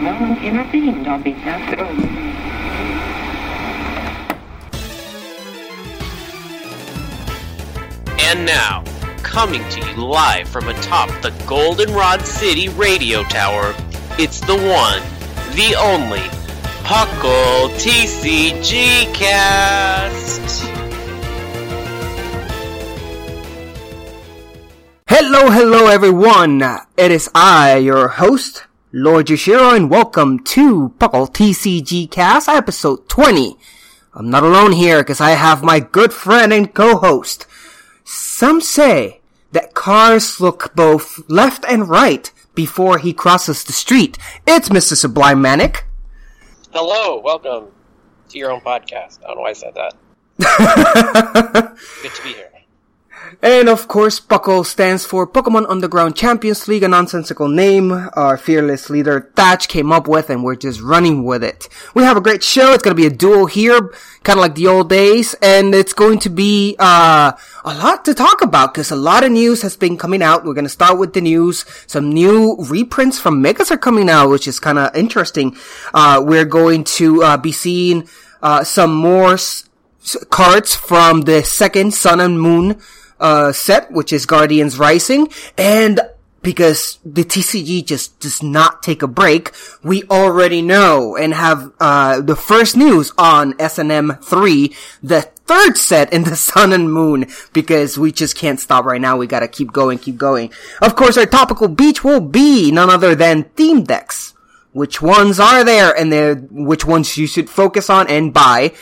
Någon intervened on behalf of And now, coming to you live from atop the Goldenrod City radio tower, it's the one, the only, Puckle TCG Cast. Hello, hello everyone! It is I, your host, Lord Yoshiro, and welcome to Puckle TCG Cast, episode 20. I'm not alone here, because I have my good friend and co-host. Some say that cars look both left and right before he crosses the street. It's Mr. Sublime Manic. Hello, welcome to your own podcast. I don't know why I said that. Good to be here. And of course, Puckle stands for Pokemon Underground Champions League, a nonsensical name our fearless leader Thatch came up with, and we're just running with it. We have a great show. It's gonna be a duel here, kind of like the old days, and it's going to be, uh, a lot to talk about, because a lot of news has been coming out. We're gonna start with the news. Some new reprints from Megas are coming out, which is kind of interesting. Uh, we're going to, uh, be seeing, uh, some more s- cards from the second Sun and Moon uh, set, which is Guardians Rising, and because the TCG just does not take a break, we already know and have uh, the first news on SNM three, the third set in the Sun and Moon, because we just can't stop right now. We gotta keep going, keep going. Of course, our topical beach will be none other than theme decks. Which ones are there, and which ones you should focus on and buy.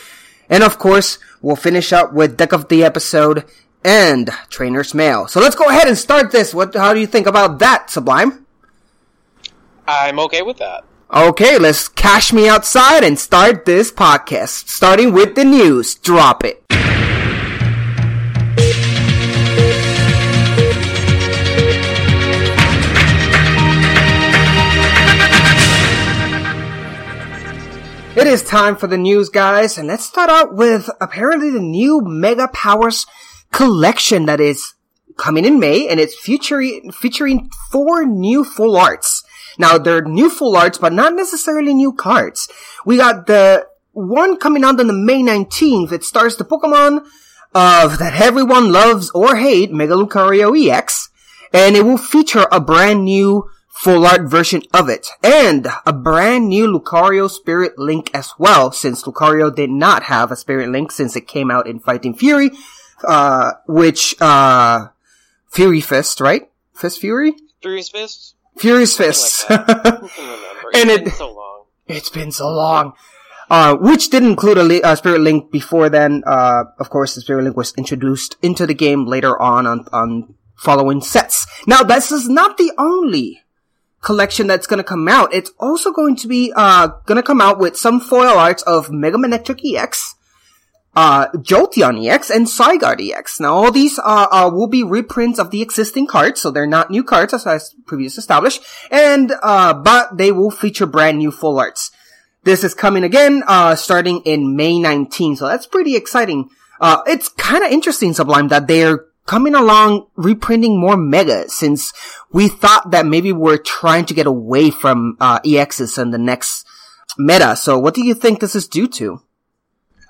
And of course, we'll finish up with deck of the episode and trainer's mail. So let's go ahead and start this. What, how do you think about that, Sublime? I'm okay with that. Okay, let's cash me outside and start this podcast. Starting with the news. Drop it. It is time for the news, guys, and let's start out with apparently the new Mega Powers collection that is coming in May, and it's featuring featuring four new full arts. Now they're new full arts, but not necessarily new cards. We got the one coming out on the May 19th. It stars the Pokemon of that everyone loves or hate, Mega Lucario EX, and it will feature a brand new full art version of it and a brand new Lucario Spirit Link as well, since Lucario did not have a Spirit Link since it came out in Fighting Fury, uh, which, uh, Fury Fist, right? Fist Fury? Furious Fist? Furious Fist. Like that. I can remember. And It's it- been so long. It's been so long. Uh, which did include a, li- uh, Spirit Link before then. Uh, of course, the Spirit Link was introduced into the game later on on, on following sets. Now, this is not the only collection that's gonna come out. It's also going to be, uh, gonna come out with some foil arts of Mega Manectric EX, uh, Jolteon EX and Zygarde EX. Now, all these, uh, uh, will be reprints of the existing cards, so they're not new cards as I previously established, and, uh, but they will feature brand new full arts. This is coming again, uh, starting in May 19, so that's pretty exciting. Uh, it's kinda interesting, Sublime, that they're coming along reprinting more Mega, since we thought that maybe we're trying to get away from, uh, EXs in the next meta. So what do you think this is due to?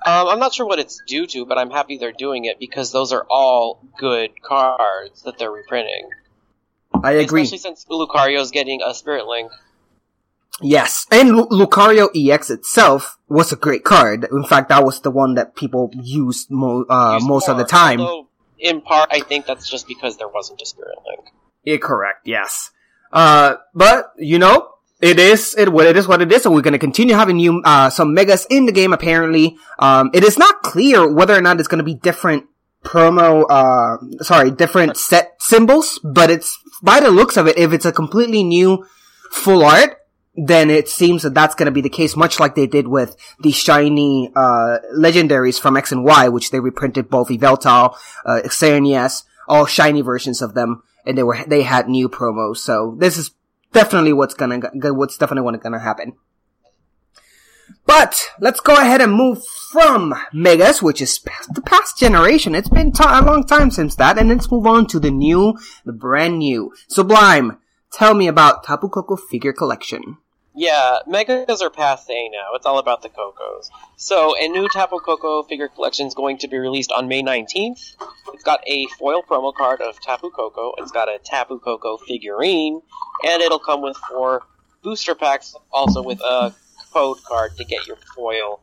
Um, I'm not sure what it's due to, but I'm happy they're doing it because those are all good cards that they're reprinting. I agree. Especially since Lucario's getting a Spirit Link. Yes, and Lu- Lucario EX itself was a great card. In fact, that was the one that people used mo- uh, Used most of the time. although, in part, I think that's just because there wasn't a Spirit Link. Yeah, correct. Yes. Uh, but you know, it is it what it is what it is, and we're gonna continue having new uh some megas in the game. Apparently, um, it is not clear whether or not it's gonna be different promo. Uh, sorry, different set symbols, but it's by the looks of it, if it's a completely new full art. Then it seems that that's going to be the case, much like they did with the shiny uh, legendaries from X and Y, which they reprinted both Yveltal, uh, Xerneas, all shiny versions of them, and they were they had new promos. So this is definitely what's gonna what's definitely gonna happen. But let's go ahead and move from Megas, which is the past generation. It's been ti- a long time since that, and let's move on to the new, the brand new Sublime. Tell me about Tapu Koko figure collection. Yeah, Megas are passe now. It's all about the Kokos. So, a new Tapu Koko figure collection is going to be released on May 19th. It's got a foil promo card of Tapu Koko. It's got a Tapu Koko figurine, and it'll come with four booster packs, also with a code card to get your foil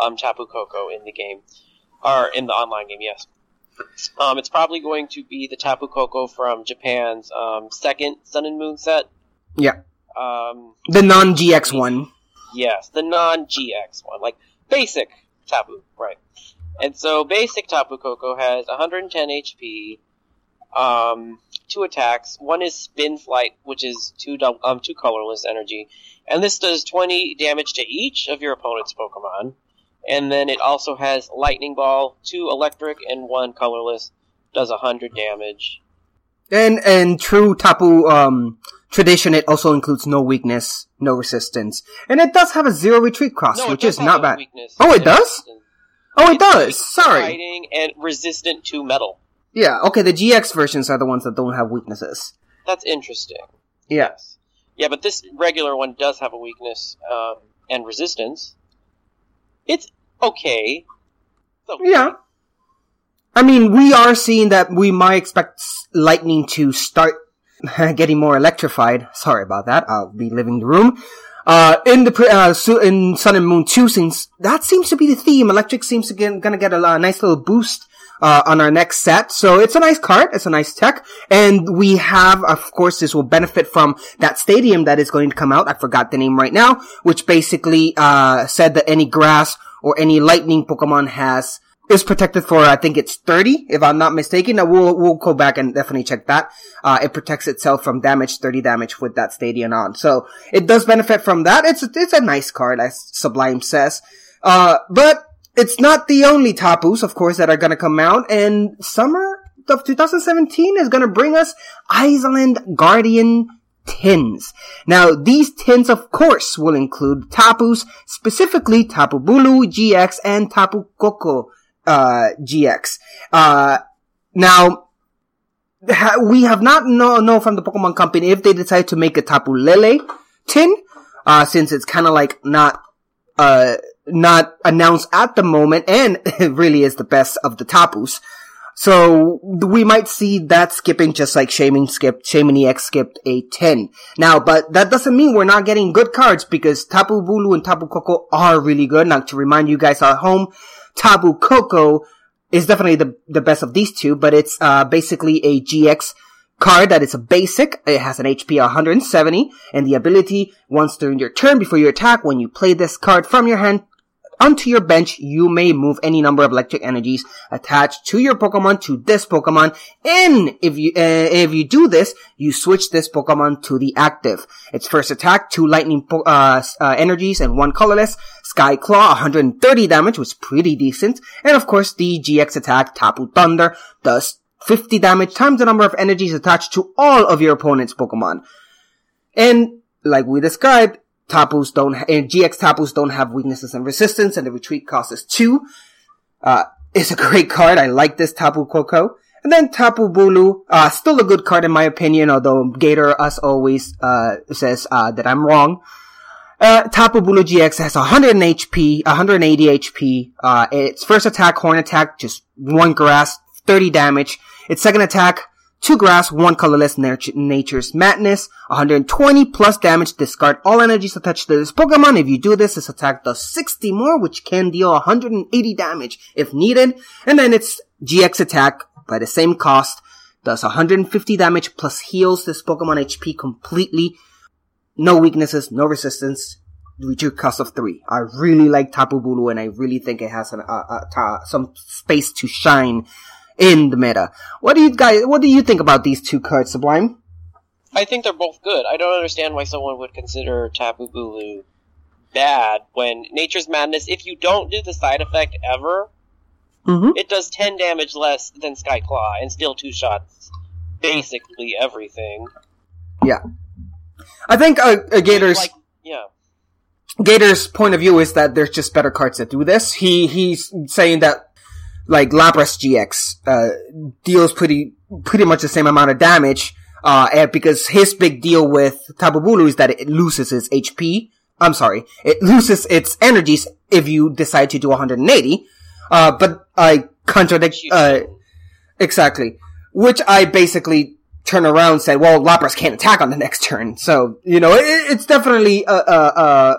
um, Tapu Koko in the game, or in the online game. Yes. Um, it's probably going to be the Tapu Koko from Japan's um, second Sun and Moon set. Yeah, Um, the non-GX one. Yes, the non-GX one, like basic Tapu, right? And so basic Tapu Koko has 110 HP, um, two attacks. One is Spin Flight, which is two um two colorless energy, and this does 20 damage to each of your opponent's Pokemon. And then it also has Lightning Ball, two electric and one colorless, does 100 damage. And and true Tapu um tradition, it also includes no weakness, no resistance, and it does have a zero retreat cross, No, which is not bad. weakness Oh, it does. resistance. Oh, it It's does. Sorry. Fighting and resistant to metal. Yeah. Okay. The GX versions are the ones that don't have weaknesses. That's interesting. Yeah. Yeah, but this regular one does have a weakness um, and resistance. It's okay. It's okay. Yeah. I mean, we are seeing that we might expect lightning to start getting more electrified. Sorry about that. I'll be leaving the room. Uh, in the, uh, in Sun and Moon 2, since that seems to be the theme, electric seems to get, gonna get a, lo- nice little boost, uh, on our next set. So it's a nice card. It's a nice tech. And we have, of course, this will benefit from that stadium that is going to come out. I forgot the name right now, which basically, uh, said that any grass or any lightning Pokemon has is protected for I think it's 30 if I'm not mistaken. We'll we'll go back and definitely check that. Uh, it protects itself from damage, 30 damage with that stadium on. So it does benefit from that. It's it's a nice card as Sublime says. Uh, but it's not the only Tapus, of course, that are gonna come out. And summer of 2017 is gonna bring us Island Guardian tins. Now, these tins, of course, will include Tapus, specifically Tapu Bulu GX and Tapu Koko uh, GX. Uh, now, ha- we have not know, know from the Pokemon Company if they decide to make a Tapu Lele tin, uh, since it's kind of like not, uh, not announced at the moment, and it really is the best of the Tapus. So we might see that skipping just like Shaymin skipped, Shaymin EX skipped a 10. Now, but that doesn't mean we're not getting good cards because Tapu Bulu and Tapu Koko are really good. Now to remind you guys at home, Tapu Koko is definitely the, the best of these two, but it's, uh, basically a GX card that is a basic. It has an HP 170 and the ability once during your turn before you attack, when you play this card from your hand, onto your bench, you may move any number of electric energies attached to your Pokemon to this Pokemon. And if you, uh, if you do this, you switch this Pokemon to the active. Its first attack, two lightning, po- uh, uh, energies and one colorless. Sky Claw, 130 damage, was pretty decent. And of course, the GX attack, Tapu Thunder, does 50 damage times the number of energies attached to all of your opponent's Pokemon. And like we described, Tapus don't, and GX Tapus don't have weaknesses and resistance, and the retreat cost is two. Uh, it's a great card. I like this Tapu Koko. And then Tapu Bulu, uh, still a good card in my opinion, although Gator, as always, uh, says, uh, that I'm wrong. Uh, Tapu Bulu GX has 100 HP, 180 HP. Uh, its first attack, Horn attack, just one grass, 30 damage. Its second attack, two grass, one colorless, nat- nature's madness, 120 plus damage. Discard all energies attached to this Pokemon. If you do this, this attack does 60 more, which can deal 180 damage if needed. And then its GX attack, by the same cost, does 150 damage plus heals this Pokemon HP completely. No weaknesses, no resistance. Reach cost of three. I really like Tapu Bulu and I really think it has an, uh, uh, ta- some space to shine in the meta. What do you guys, what do you think about these two cards, Sublime? I think they're both good. I don't understand why someone would consider Tapu Bulu bad when Nature's Madness, if you don't do the side effect ever, Mm-hmm. it does 10 damage less than Sky Claw and still two shots basically everything. Yeah. I think, uh, uh Gator's, Like, yeah. Gator's point of view is that there's just better cards that do this. He, he's saying that, like, Lapras GX, uh, deals pretty, pretty much the same amount of damage, uh, and because his big deal with Tapu Bulu is that it loses its HP. I'm sorry. It loses its energies if you decide to do 180. Uh, but I contradict, uh, exactly. Which I basically turn around and said, well, Lapras can't attack on the next turn. So, you know, it, it's definitely, uh, uh, uh,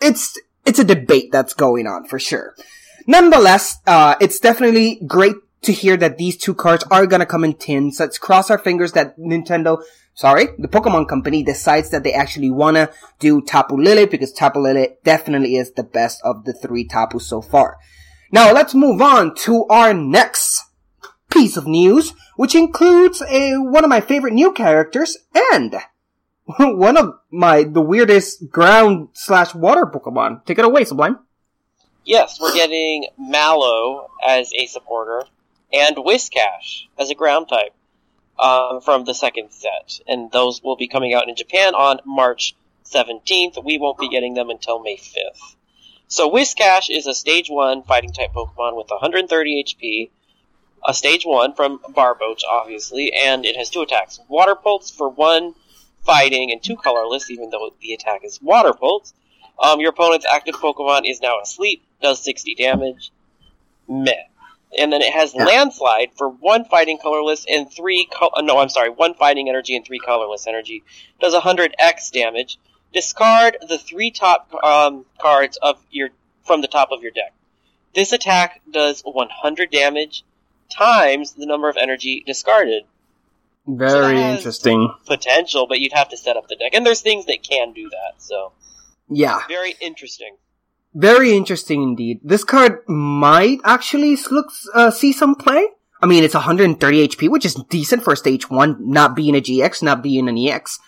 it's, it's a debate that's going on for sure. Nonetheless, uh, it's definitely great to hear that these two cards are gonna come in tins. So, let's cross our fingers that Nintendo, sorry, the Pokemon Company decides that they actually wanna do Tapu Lele because Tapu Lele definitely is the best of the three Tapu so far. Now let's move on to our next piece of news, which includes a, one of my favorite new characters and one of my, the weirdest ground slash water Pokemon. Take it away, Sublime. Yes, we're getting Mallow as a supporter and Whiscash as a ground type um, from the second set. And those will be coming out in Japan on March 17th. We won't be getting them until May 5th. So Whiscash is a stage 1 fighting type Pokemon with 130 HP, a stage 1 from Barboach, obviously, and it has two attacks. Water Pulse for one fighting and two colorless, even though the attack is Water Pulse. Um, your opponent's active Pokemon is now asleep, does 60 damage. Meh. And then it has Landslide for one fighting colorless and three, col- uh, no, I'm sorry, one fighting energy and three colorless energy. Does 100x damage. Discard the three top um, cards of your from the top of your deck. This attack does 100 damage times the number of energy discarded. Very has- interesting. Potential, but you'd have to set up the deck. And there's things that can do that, so Yeah. very interesting. Very interesting indeed. This card might actually look, uh, see some play. I mean, it's 130 HP, which is decent for stage one, not being a GX, not being an EX.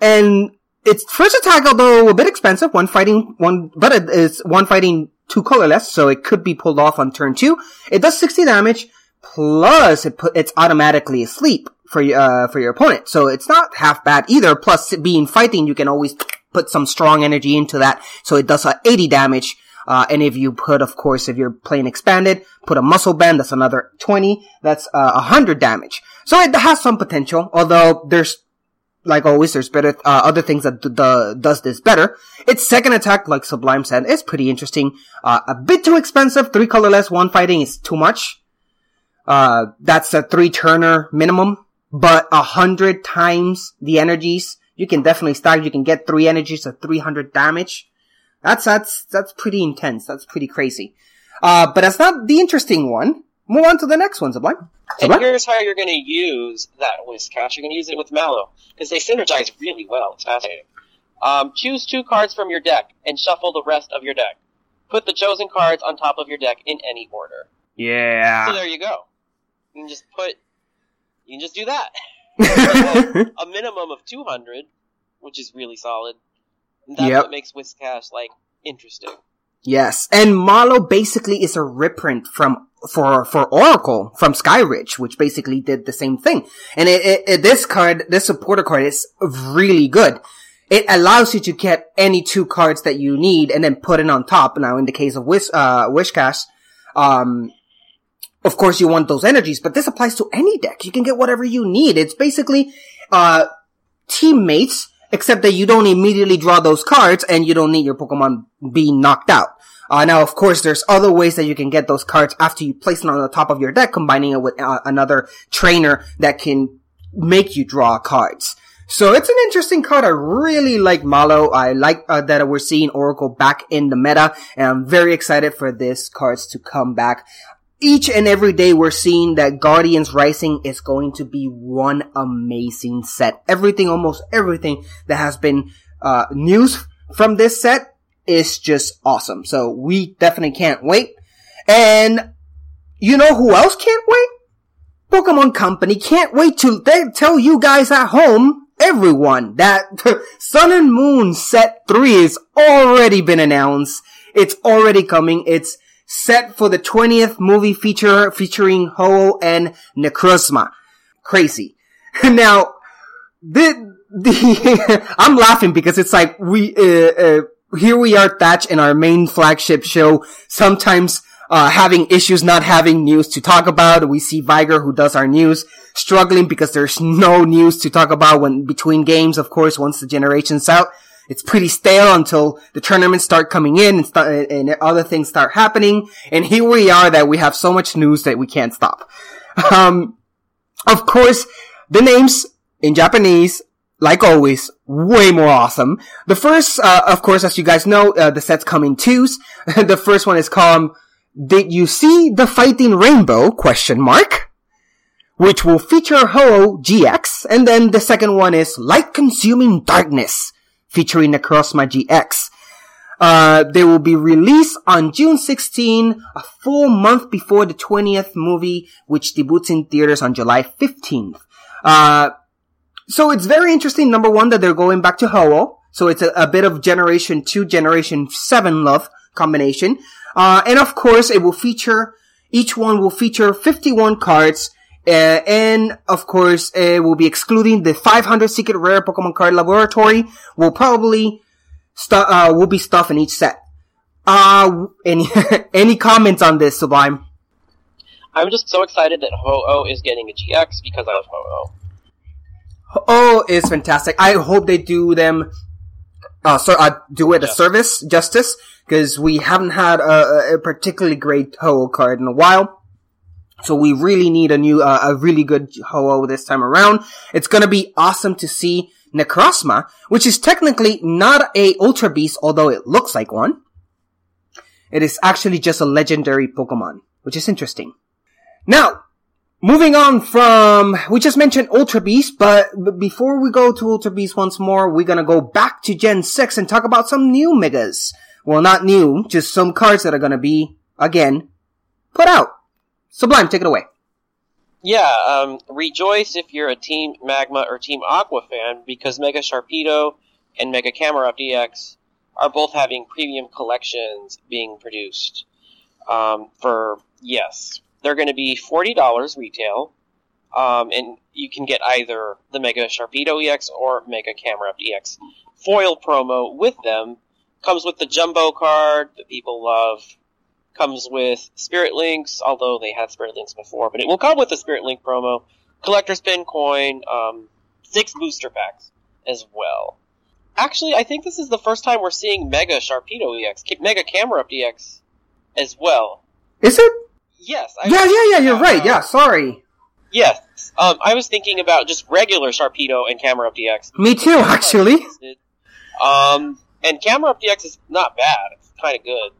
And its first attack, although a bit expensive, one fighting, one, but it is one fighting two colorless, so it could be pulled off on turn two. It does 60 damage, plus it put, it's automatically asleep for, uh, for your opponent. So it's not half bad either, plus being fighting, you can always put some strong energy into that, so it does uh, 80 damage. Uh, and if you put, of course, if you're playing expanded, put a muscle band, that's another 20, that's uh, 100 damage. So it has some potential, although there's, like always, there's better, uh, other things that d- d- does this better. Its second attack, like Sublime said, is pretty interesting. Uh, a bit too expensive, three colorless, one fighting is too much. Uh, that's a three turner minimum, but a hundred times the energies. You can definitely stack, you can get three energies at 300 damage. That's, that's, that's pretty intense. That's pretty crazy. Uh, but that's not the interesting one. Move on to the next one, Sublime. And here's how you're going to use that Whiscash. You're going to use it with Mallow, because they synergize really well. It's fascinating. Um, choose two cards from your deck, and shuffle the rest of your deck. Put the chosen cards on top of your deck in any order. Yeah. So there you go. You can just put, you can just do that. a minimum of 200, which is really solid. And that's Yep. what makes Whiscash, like, interesting. Yes, and Mallow basically is a reprint from for for Oracle from Skyridge, which basically did the same thing. And it, it, it- this card, this supporter card, is really good. It allows you to get any two cards that you need and then put it on top. Now, in the case of Wish uh, Whiscash, um, of course you want those energies, but this applies to any deck. You can get whatever you need. It's basically uh teammates except that you don't immediately draw those cards and you don't need your Pokemon being knocked out. Uh, now, of course, there's other ways that you can get those cards after you place them on the top of your deck, combining it with uh, another trainer that can make you draw cards. So it's an interesting card. I really like Mallow. I like uh, that we're seeing Oracle back in the meta, and I'm very excited for this cards to come back. Each and every day we're seeing that Guardians Rising is going to be one amazing set. Everything, almost everything that has been uh, news from this set is just awesome. So we definitely can't wait. And you know who else can't wait? Pokemon Company can't wait to tell you guys at home, everyone, that Sun and Moon Set 3 has already been announced. It's already coming. It's set for the 20th movie feature featuring Ho and Necrozma. Crazy. now, the, the, I'm laughing because it's like we, uh, uh, here we are, Thatch, in our main flagship show, sometimes uh, having issues not having news to talk about. We see Viger, who does our news, struggling because there's no news to talk about when between games. Of course, once the generation's out, it's pretty stale until the tournaments start coming in and, start, and other things start happening. And here we are that we have so much news that we can't stop. Um, of course, the names in Japanese like always, way more awesome. The first, uh, of course, as you guys know, uh, the sets come in twos. the first one is called "Did You See the Fighting Rainbow?" question mark, which will feature Ho GX, and then the second one is "Light Consuming Darkness," featuring Necrozma GX. Uh, they will be released on June 16, a full month before the 20th movie, which debuts in theaters on July 15th. Uh, so it's very interesting, number one, that they're going back to Ho-Oh. So it's a, a, bit of Generation 2, Generation 7 love combination. Uh, and of course, it will feature, each one will feature 51 cards. Uh, and of course, we'll be excluding the 500 secret rare Pokemon card laboratory. Will probably stu- uh, will be stuff in each set. Uh, any, any comments on this, Sublime? I'm just so excited that Ho-Oh is getting a GX because I love Ho-Oh. Ho-Oh is fantastic. I hope they do them, uh, so, uh, do it a service, justice, because we haven't had a, a particularly great Ho-Oh card in a while. So we really need a new, uh, a really good Ho-Oh this time around. It's gonna be awesome to see Necrozma, which is technically not a Ultra Beast, although it looks like one. It is actually just a legendary Pokemon, which is interesting. Now, Moving on from, we just mentioned Ultra Beast, but before we go to Ultra Beast once more, we're gonna go back to Gen 6 and talk about some new Megas. Well, not new, just some cards that are gonna be, again, put out. Sublime, take it away. Yeah, um, rejoice if you're a Team Magma or Team Aqua fan, because Mega Sharpedo and Mega Camerupt EX are both having premium collections being produced. Um, for, yes, they're going to be $40 retail, um, and you can get either the Mega Sharpedo EX or Mega Camerupt EX foil promo with them. Comes with the Jumbo card that people love. Comes with Spirit Links, although they had Spirit Links before, but it will come with the Spirit Link promo. Collector's Pin coin, um, six booster packs as well. Actually, I think this is the first time we're seeing Mega Sharpedo EX, Mega Camerupt EX as well. Is it? Yes. I yeah, yeah, yeah. You're right. Yeah, sorry. Yes. Um, I was thinking about just regular Sharpedo and Camerupt EX. Me too, actually. Um, and Camerupt EX is not bad. It's kind of good.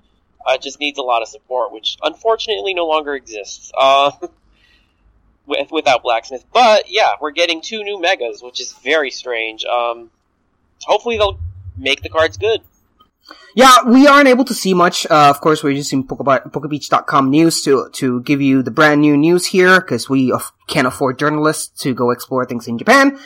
Uh, just needs a lot of support, which unfortunately no longer exists. Uh, with, without Blacksmith. But yeah, we're getting two new megas, which is very strange. Um, hopefully they'll make the cards good. Yeah, we aren't able to see much. Uh, of course, we're using Pokebeach.com news to to give you the brand new news here because we can't afford journalists to go explore things in Japan.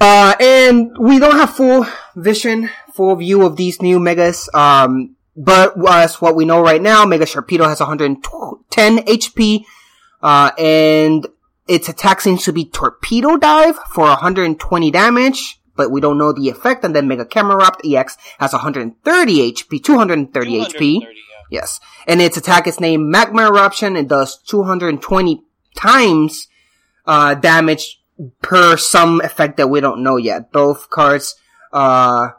Uh, and we don't have full vision, full view of these new megas. Um, but as what we know right now, Mega Sharpedo has 110 HP, uh, and its attack seems to be Torpedo Dive for 120 damage but we don't know the effect. And then Mega Camerupt EX has 130 HP, 230, HP. Yeah. Yes. And its attack is named Magma Eruption. It does 220 times, uh, damage per some effect that we don't know yet. Both cards, uh,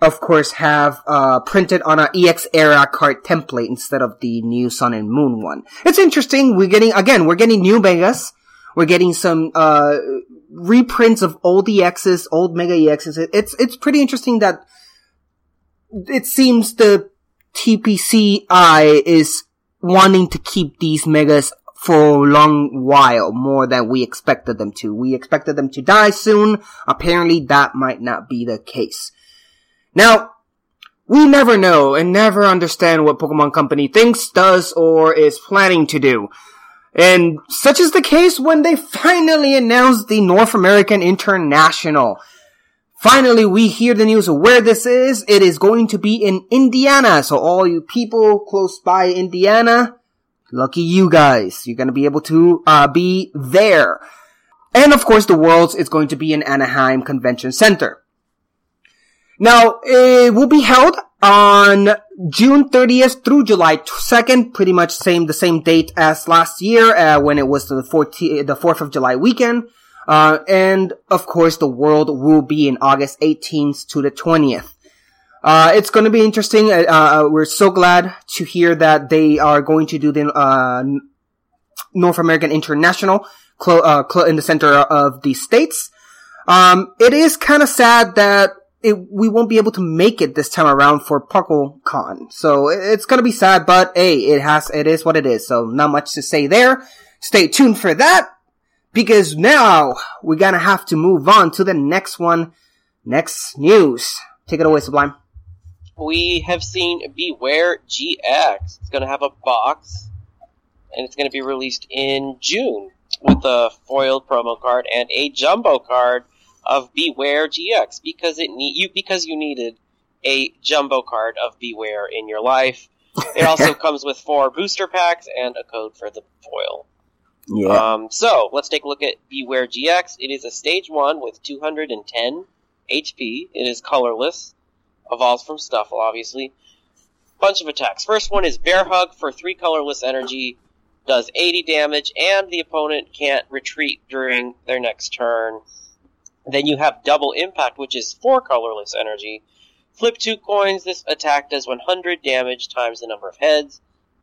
of course, have uh, printed on an EX era card template instead of the new Sun and Moon one. It's interesting. We're getting again, we're getting new megas. We're getting some uh, reprints of old EXs, old Mega EXs. It's it's pretty interesting that it seems the TPCI is wanting to keep these megas for a long while, more than we expected them to. We expected them to die soon. Apparently that might not be the case. Now, we never know and never understand what Pokemon Company thinks, does, or is planning to do. And such is the case when they finally announced the North American International. Finally, we hear the news of where this is. It is going to be in Indiana. So all you people close by Indiana, lucky you guys. You're gonna be able to, uh, be there. And of course, the Worlds is going to be in Anaheim Convention Center. Now, it will be held on June 30th through July 2nd, pretty much same, the same date as last year, uh, when it was the 14th, the 4th of July weekend. Uh, and of course, the world will be in August 18th to the 20th. Uh, it's going to be interesting. Uh, uh, we're so glad to hear that they are going to do the uh, North American International clo- clo- in the center of the states. Um, it is kind of sad that it, we won't be able to make it this time around for PuckleCon. So it's to be sad, but hey, it has it is what it is. So not much to say there. Stay tuned for that because now we're gonna have to move on to the next one. Next news. Take it away, Sublime. We have seen Bewear GX. It's to have a box, and it's to be released in June with a foiled promo card and a jumbo card of Bewear GX because it need you because you needed a jumbo card of Bewear in your life. It also comes with four booster packs and a code for the foil. Yeah. Um, so let's take a look at Bewear GX. It is a stage one with 210 HP. It is colorless. Evolves from Stufful, obviously. Bunch of attacks. First one is Bear Hug for three colorless energy. Does 80 damage, and the opponent can't retreat during their next turn. Then you have Double Impact, which is four colorless energy. Flip two coins. This attack does 100 damage times the number of heads.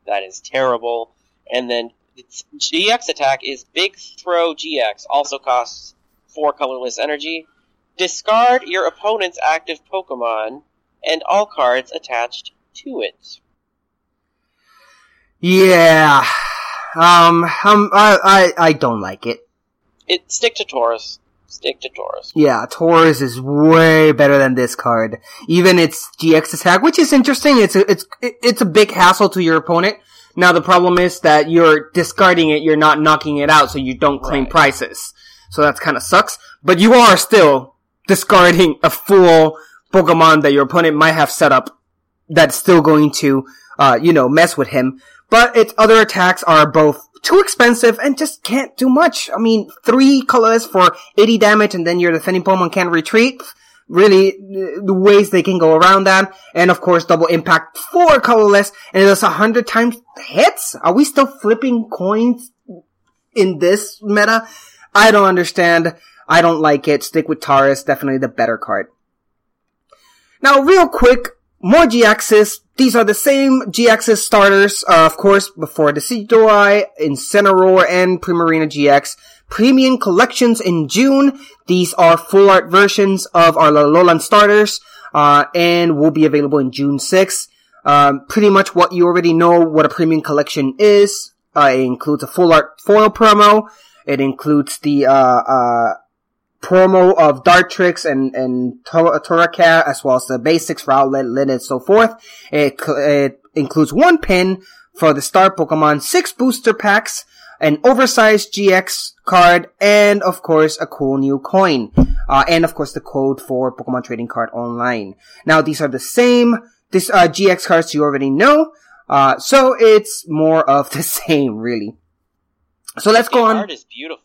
That is terrible. And then its GX attack is Big Throw GX. Also costs four colorless energy. Discard your opponent's active Pokemon and all cards attached to it. Yeah. Um, um, I, I, I don't like it. It stick to Tauros. Stick to Tauros. Yeah, Tauros is way better than this card. Even its GX attack, which is interesting. It's a, it's, it's a big hassle to your opponent. Now the problem is that you're discarding it, you're not knocking it out, so you don't claim Right. prizes. So that's kinda sucks. But you are still discarding a full Pokemon that your opponent might have set up that's still going to, uh, you know, mess with him. But its other attacks are both too expensive and just can't do much. I mean, three colors for 80 damage and then your defending Pokemon can't retreat. Really, the ways they can go around that. And of course, double impact, four colorless, and it does a hundred times hits? Are we still flipping coins in this meta? I don't understand. I don't like it. Stick with Tauros, definitely the better card. Now, real quick, more GXs. These are the same GXs starters, uh, of course, before the Decidueye, Incineroar, and Primarina GX. Premium collections in June. These are full art versions of our Alolan starters, uh, and will be available in June 6th. Um, pretty much what you already know what a premium collection is. Uh, it includes a full art foil promo. It includes the, uh, uh, promo of Dartrix and, and Tor- Torracat, as well as the basics for Outlet, Lin, and so forth. It, it includes one pin for the star Pokemon, six booster packs, an oversized GX card, and of course a cool new coin. Uh, and of course the code for Pokemon Trading Card Online. Now these are the same, this, uh, GX cards you already know, uh, so it's more of the same, really. So let's The go on. art is beautiful.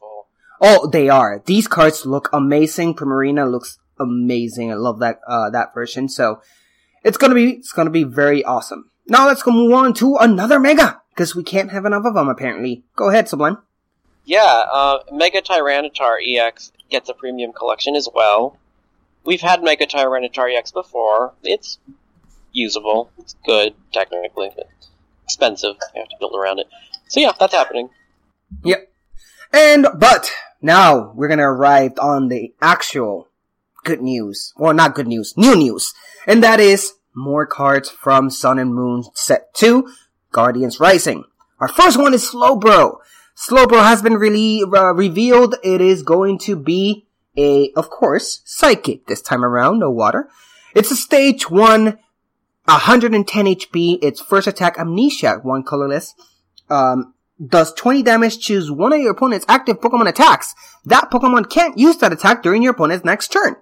Oh, they are. These cards look amazing. Primarina looks amazing. I love that uh that version. So it's gonna be it's gonna be very awesome. Now let's go move on to another mega because we can't have enough of them apparently. Go ahead, Sublime. Yeah, uh, Mega Tyranitar EX gets a premium collection as well. We've had Mega Tyranitar EX before. It's usable. It's good, technically, but expensive. You have to build around it. So yeah, that's happening. Yep. And, but, now we're gonna arrive on the actual good news. Or not good news, new news. And that is more cards from Sun and Moon Set 2, Guardians Rising. Our first one is Slowbro. Slowbro has been really uh, revealed. It is going to be a, of course, psychic this time around, no water. It's a stage 1, 110 HP. Its first attack, Amnesia, one colorless. Um, does 20 damage, choose one of your opponent's active Pokemon attacks. That Pokemon can't use that attack during your opponent's next turn.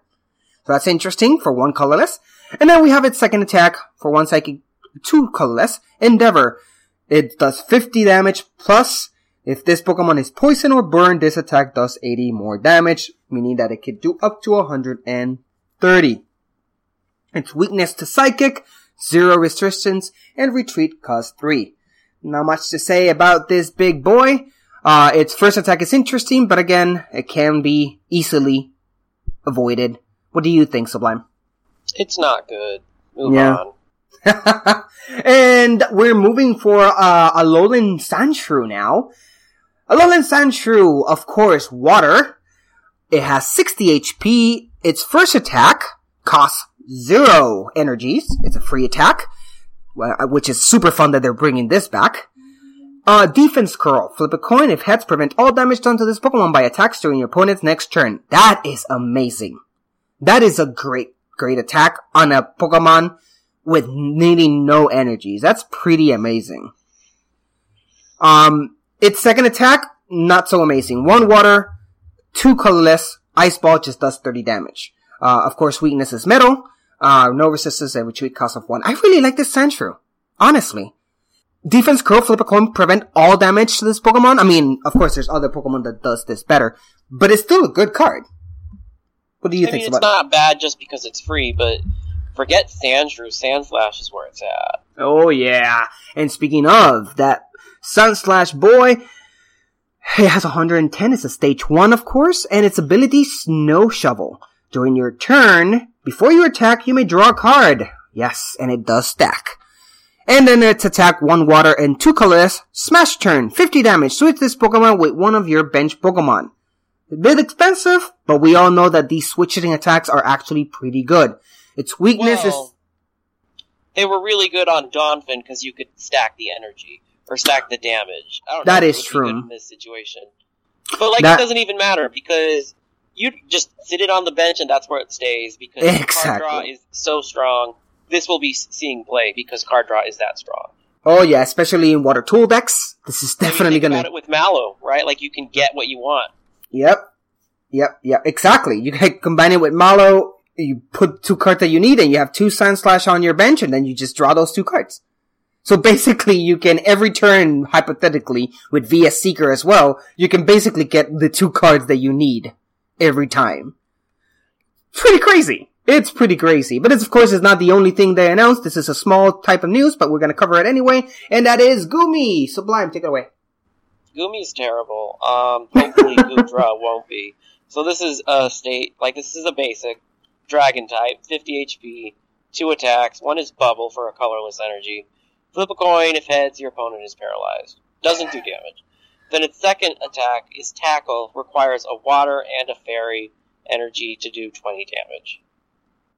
So that's interesting for one colorless. And then we have its second attack for one psychic, two colorless, Endeavor. It does 50 damage plus if this Pokemon is poison or burned, this attack does 80 more damage, meaning that it could do up to 130. Its weakness to psychic, zero resistance, and retreat cost 3. Not much to say about this big boy. Uh, its first attack is interesting, but again, it can be easily avoided. What do you think, Sublime? It's not good. Move Yeah. on. and we're moving for uh, a Alolan Sandshrew now. Alolan Sandshrew, of course, water. It has 60 HP. Its first attack costs zero energies. It's a free attack, which is super fun that they're bringing this back. Uh, defense curl. Flip a coin if heads prevent all damage done to this Pokemon by attacks during your opponent's next turn. That is amazing. That is a great, great attack on a Pokemon with needing no energies. That's pretty amazing. Um, its second attack, not so amazing. One water, two colorless, ice ball just does 30 damage. Uh, of course, weakness is metal, uh, no resistance and retreat cost of one. I really like this Sandshrew. Honestly. Defense curl, flip a coin, prevent all damage to this Pokemon. I mean, of course, there's other Pokemon that does this better, but it's still a good card. What do you I think mean, it's about not bad just because it's free, but forget Sandshrew. Sandslash is where it's at. Oh yeah. And speaking of that Sandslash boy, it has 110. It's a stage one, of course, and its ability Snow Shovel. During your turn, before you attack, you may draw a card. Yes, and it does stack. And then its attack, one water and two colorless, smash turn, 50 damage. Switch this Pokemon with one of your bench Pokemon. A bit expensive, but we all know that these switching attacks are actually pretty good. Its weakness is they were really good on Donphan because you could stack the energy or stack the damage. I don't That know is it would be true. in this situation, but like That- it doesn't even matter because you just sit it on the bench and that's where it stays because card draw is so strong. This will be seeing play because card draw is that strong. Oh yeah, especially in water tool decks. This is definitely gonna. about it with Mallow, right? Like you can get what you want. Yep, yep, yep. Exactly. You can combine it with Mallow. You put two cards that you need, and you have two Sandslash on your bench, and then you just draw those two cards. So basically, you can every turn, hypothetically, with VS Seeker as well, you can basically get the two cards that you need every time. Pretty crazy. It's pretty crazy. But it's, of course, it's not the only thing they announced. This is a small type of news, but we're gonna cover it anyway. And that is Goomy! Sublime, take it away. Goomy's terrible. Um, hopefully Goodra won't be. So this is a state, like this is a basic dragon type, 50 HP, two attacks, one is bubble for a colorless energy. Flip a coin if heads, your opponent is paralyzed. Doesn't do damage. Then its second attack is tackle, requires a water and a fairy energy to do 20 damage.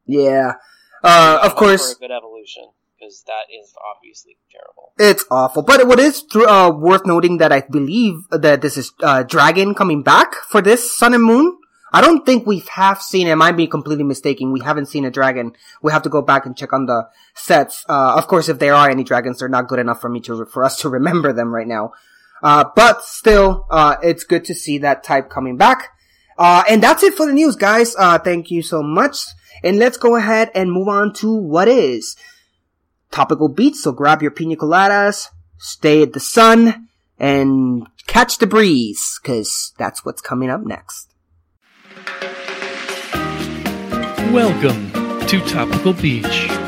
Yeah. Uh, of course, For a good evolution, because that is obviously terrible. It's awful, but what is thr- uh, worth noting that I believe that this is uh, Dragon coming back for this Sun and Moon. I don't think we have half seen. It might be completely mistaken. We haven't seen a dragon. We have to go back and check on the sets. Uh, of course, if there are any dragons, they're not good enough for me to for us to remember them right now. Uh, but still, uh, it's good to see that type coming back. Uh, and that's it for the news, guys. Uh, thank you so much. And let's go ahead and move on to what is topical beats. So grab your pina coladas, stay at the sun, and catch the breeze, cause that's what's coming up next. Welcome to Topical Beach.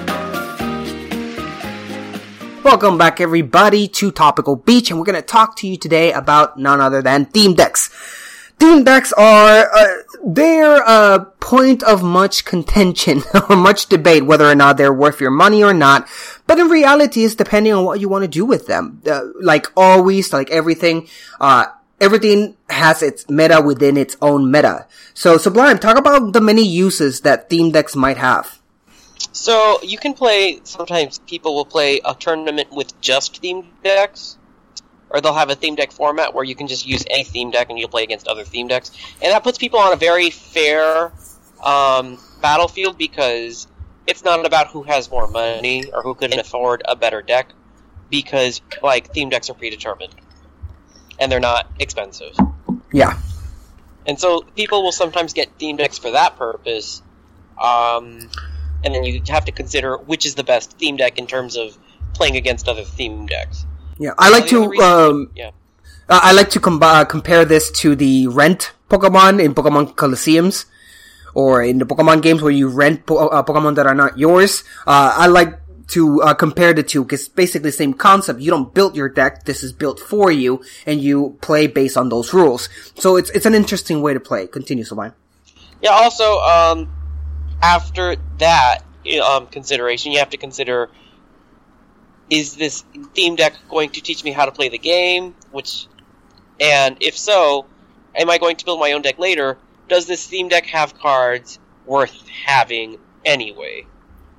Welcome back, everybody, to Topical Beach, and we're going to talk to you today about none other than theme decks. Theme decks are uh, they're a point of much contention or much debate whether or not they're worth your money or not. But in reality, it's depending on what you want to do with them. Uh, like always, like everything, uh, everything has its meta within its own meta. So Sublime, talk about the many uses that theme decks might have. So you can play. Sometimes people will play a tournament with just themed decks, or they'll have a theme deck format where you can just use any theme deck and you'll play against other theme decks, and that puts people on a very fair um, battlefield because it's not about who has more money or who can afford a better deck, because like theme decks are predetermined and they're not expensive. Yeah. And so people will sometimes get theme decks for that purpose. Um, and then you have to consider which is the best theme deck in terms of playing against other theme decks. Yeah, I like to um, yeah. uh, I like to com- uh, compare this to the rent Pokemon in Pokemon Colosseums, or in the Pokemon games where you rent po- uh, Pokemon that are not yours. Uh, I like to uh, compare the two because basically the same concept. You don't build your deck; this is built for you, and you play based on those rules. So it's it's an interesting way to play. Continue, Sublime. Yeah. Also, um, after that um, consideration, you have to consider: is this theme deck going to teach me how to play the game? Which, and if so, am I going to build my own deck later? Does this theme deck have cards worth having anyway?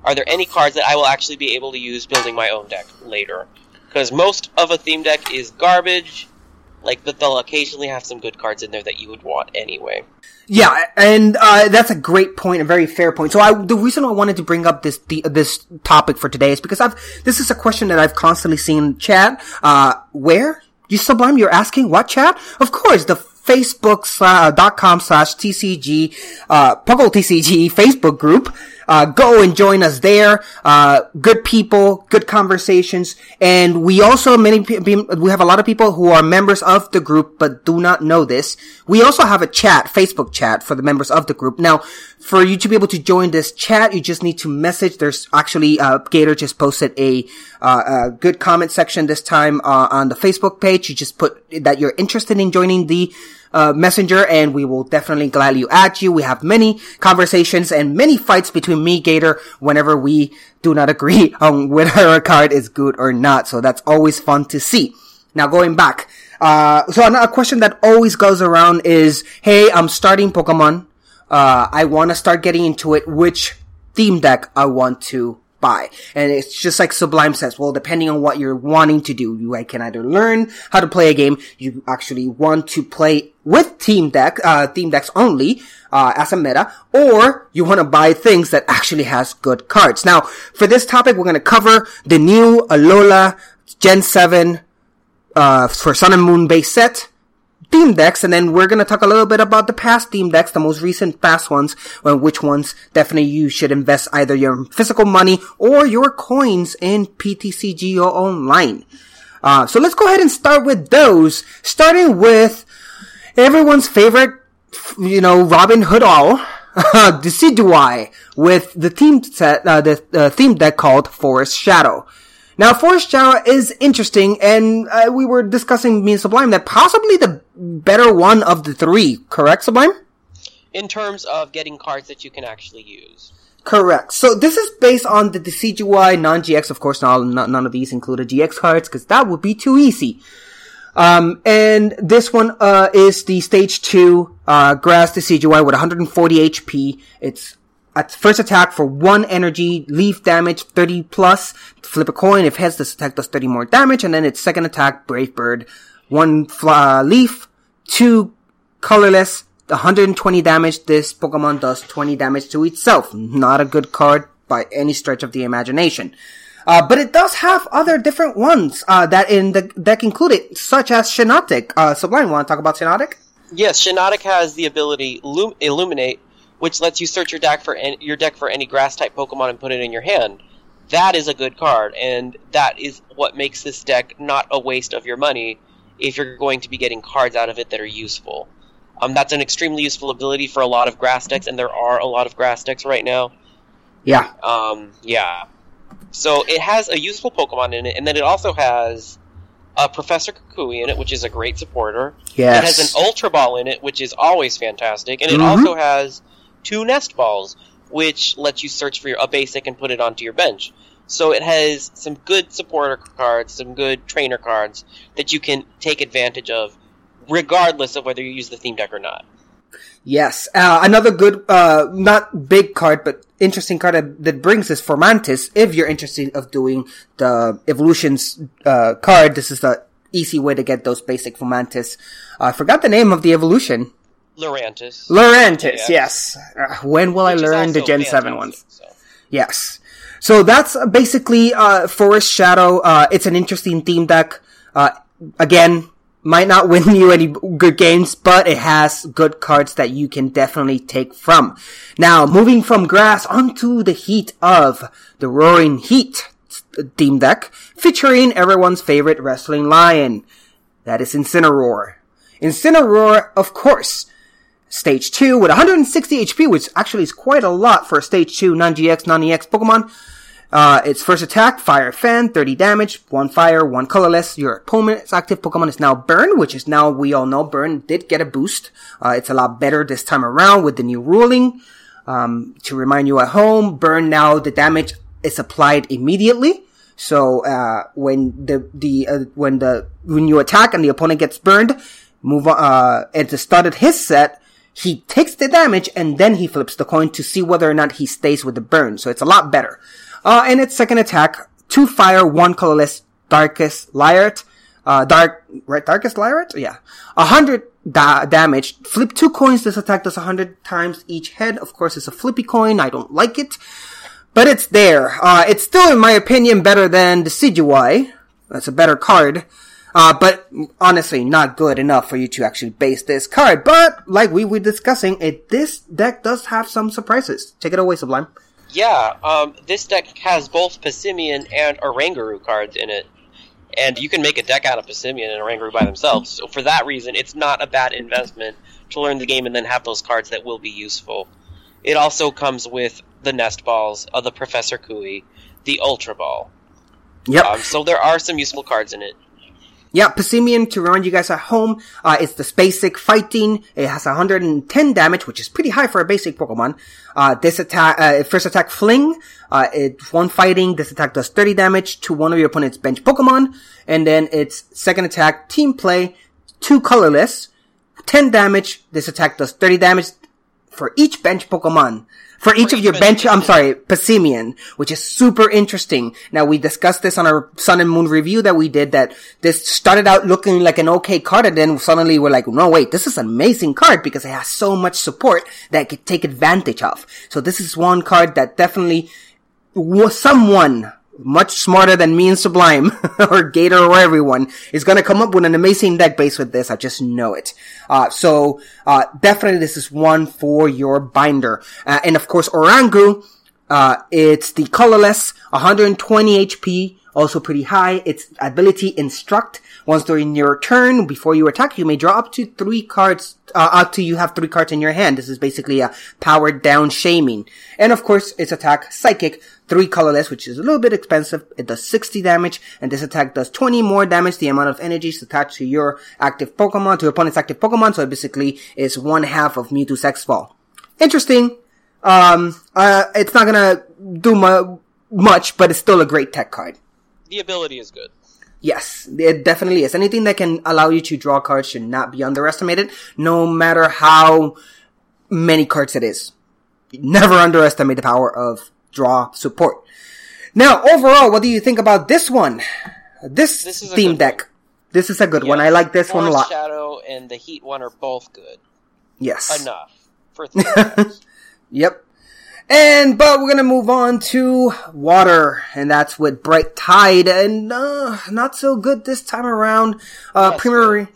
Are there any cards that I will actually be able to use building my own deck later? Because most of a theme deck is garbage. Like, but they'll occasionally have some good cards in there that you would want anyway. Yeah, and uh, that's a great point, a very fair point. So, I, the reason I wanted to bring up this the, this topic for today is because I've this is a question that I've constantly seen chat. Uh, where you sublime? You're asking what chat? Of course, the Facebook uh, slash TCG uh, Puckle TCG Facebook group. Uh, go and join us there. Uh, good people, good conversations, and we also many we have a lot of people who are members of the group but do not know this. We also have a chat, Facebook chat for the members of the group. Now, for you to be able to join this chat, you just need to message. There's actually uh, Gator just posted a, uh, a good comment section this time uh, on the Facebook page. You just put that you're interested in joining the uh, messenger and we will definitely gladly add you. We have many conversations and many fights between me, Gator, whenever we do not agree on whether a card is good or not. So that's always fun to see. Now going back, uh, so another question that always goes around is, hey, I'm starting Pokemon. Uh, I want to start getting into it. Which theme deck I want to buy. And it's just like Sublime says, well, depending on what you're wanting to do, you can either learn how to play a game, you actually want to play with team deck, uh, theme decks only, uh, as a meta, or you want to buy things that actually has good cards. Now, for this topic, we're going to cover the new Alola Gen 7, uh, for Sun and Moon base set, theme decks, and then we're gonna talk a little bit about the past theme decks, the most recent past ones, and which ones definitely you should invest either your physical money or your coins in PTCGO Online. Uh, so let's go ahead and start with those, starting with everyone's favorite, you know, Robin Hood all, Decidueye, with the theme set, uh, the uh, theme deck called Forest Shadow. Now, Forest Shadow is interesting, and uh, we were discussing me and Sublime that possibly the better one of the three. Correct, Sublime? In terms of getting cards that you can actually use. Correct. So this is based on the Decidueye non-GX. Of course, not, not, none of these include a GX cards because that would be too easy. Um, and this one, uh, is the stage two, uh, grass Decidueye with 140 HP. It's at first attack for one energy, leaf damage 30 plus, flip a coin, if heads, this attack does 30 more damage, and then its second attack, Brave Bird, one fla- uh, leaf, two colorless, 120 damage, this Pokemon does 20 damage to itself. Not a good card by any stretch of the imagination. Uh, but it does have other different ones, uh, that in the deck included, such as Shiinotic. Uh, Sublime, wanna talk about Shiinotic? Yes, Shiinotic has the ability Lum- Illuminate, which lets you search your deck for an- your deck for any grass type Pokemon and put it in your hand. That is a good card, and that is what makes this deck not a waste of your money if you're going to be getting cards out of it that are useful. Um, that's an extremely useful ability for a lot of grass decks, and there are a lot of grass decks right now. Yeah. Um, yeah. So it has a useful Pokemon in it, and then it also has a Professor Kukui in it, which is a great supporter. Yes. It has an Ultra Ball in it, which is always fantastic, and it Mhm. also has two Nest Balls, which lets you search for your, a basic and put it onto your bench. So it has some good supporter cards, some good trainer cards that you can take advantage of, regardless of whether you use the theme deck or not. Yes. Uh, another good, uh, not big card, but interesting card that, that brings is Fomantis. If you're interested of doing the evolutions, uh, card, this is the easy way to get those basic Fomantis. I forgot the name of the evolution. Lurantis. Lurantis, Yeah. yes. Uh, when will I which is learn the Gen 7 fantastic, ones? so. Yes. So that's basically uh, Forest Shadow. Uh, it's an interesting theme deck. Uh, again, might not win you any good games, but it has good cards that you can definitely take from. Now, moving from grass onto the heat of the Roaring Heat theme deck, featuring everyone's favorite wrestling lion. That is Incineroar. Incineroar, of course, Stage 2 with 160 HP, which actually is quite a lot for a Stage 2 non-GX, non-EX Pokemon. Uh, its first attack, Fire Fang, 30 damage, 1 fire, 1 colorless. Your opponent's active Pokemon is now Burn, which is now, we all know, Burn did get a boost. Uh, it's a lot better this time around with the new ruling. Um, to remind you at home, Burn now, the damage is applied immediately. So, uh, when the, the, uh, when the, when you attack and the opponent gets burned, move on, uh, at the start of his set, he takes the damage and then he flips the coin to see whether or not he stays with the burn. So it's a lot better. Uh, and its second attack, two fire, one colorless, darkest Lariat, uh, dark, right, darkest Lariat? Yeah. A hundred da- damage. Flip two coins. This attack does a hundred times each head. Of course, it's a flippy coin. I don't like it. But it's there. Uh, it's still, in my opinion, better than Decidueye. That's a better card. Uh, but honestly, not good enough for you to actually base this card. But, like we were discussing, it, this deck does have some surprises. Take it away, Sublime. Yeah, um, this deck has both Passimian and Oranguru cards in it. And you can make a deck out of Passimian and Oranguru by themselves. So for that reason, it's not a bad investment to learn the game and then have those cards that will be useful. It also comes with the Nest Balls, of the Professor Kui, the Ultra Ball. Yep. Um, so there are some useful cards in it. Yeah, Passimian, to remind you guys at home, uh, it's the basic fighting. It has 110 damage, which is pretty high for a basic Pokemon. Uh, this attack, uh, first attack Fling, uh, it's one fighting. This attack does 30 damage to one of your opponent's bench Pokemon. And then its second attack, Team Play, two colorless, 10 damage. This attack does 30 damage for each bench Pokemon. For each of each your bench I'm sorry, Passimian, which is super interesting. Now we discussed this on our Sun and Moon review that we did that this started out looking like an okay card and then suddenly we're like, no wait, this is an amazing card because it has so much support that it could take advantage of. So this is one card that definitely was someone much smarter than me and Sublime or Gator or everyone is going to come up with an amazing deck based with this. I just know it. Uh, so, uh, definitely this is one for your binder. Uh, and of course, Orangu, uh, it's the colorless, 120 HP, also pretty high. Its ability instruct. Once during your turn, before you attack, you may draw up to three cards, uh, up to you have three cards in your hand. This is basically a powered down Shaymin. And of course, its attack, psychic, three colorless, which is a little bit expensive. It does 60 damage, and this attack does 20 more damage, the amount of energy attached to your active Pokemon, to your opponent's active Pokemon, so it basically is one half of Mewtwo's X-Ball. Interesting. Um, uh, it's not gonna do mu- much, but it's still a great tech card. The ability is good. Yes, it definitely is. Anything that can allow you to draw cards should not be underestimated, no matter how many cards it is. Never underestimate the power of draw support. Now, overall, what do you think about this one? This, This is theme deck. This is a good one. I like this one a lot. Shadow and the Heat one are both good. Yes. Enough. For three. Yep. And, but we're gonna move on to water, and that's with Bright Tide, and, uh, not so good this time around. Uh, Primary,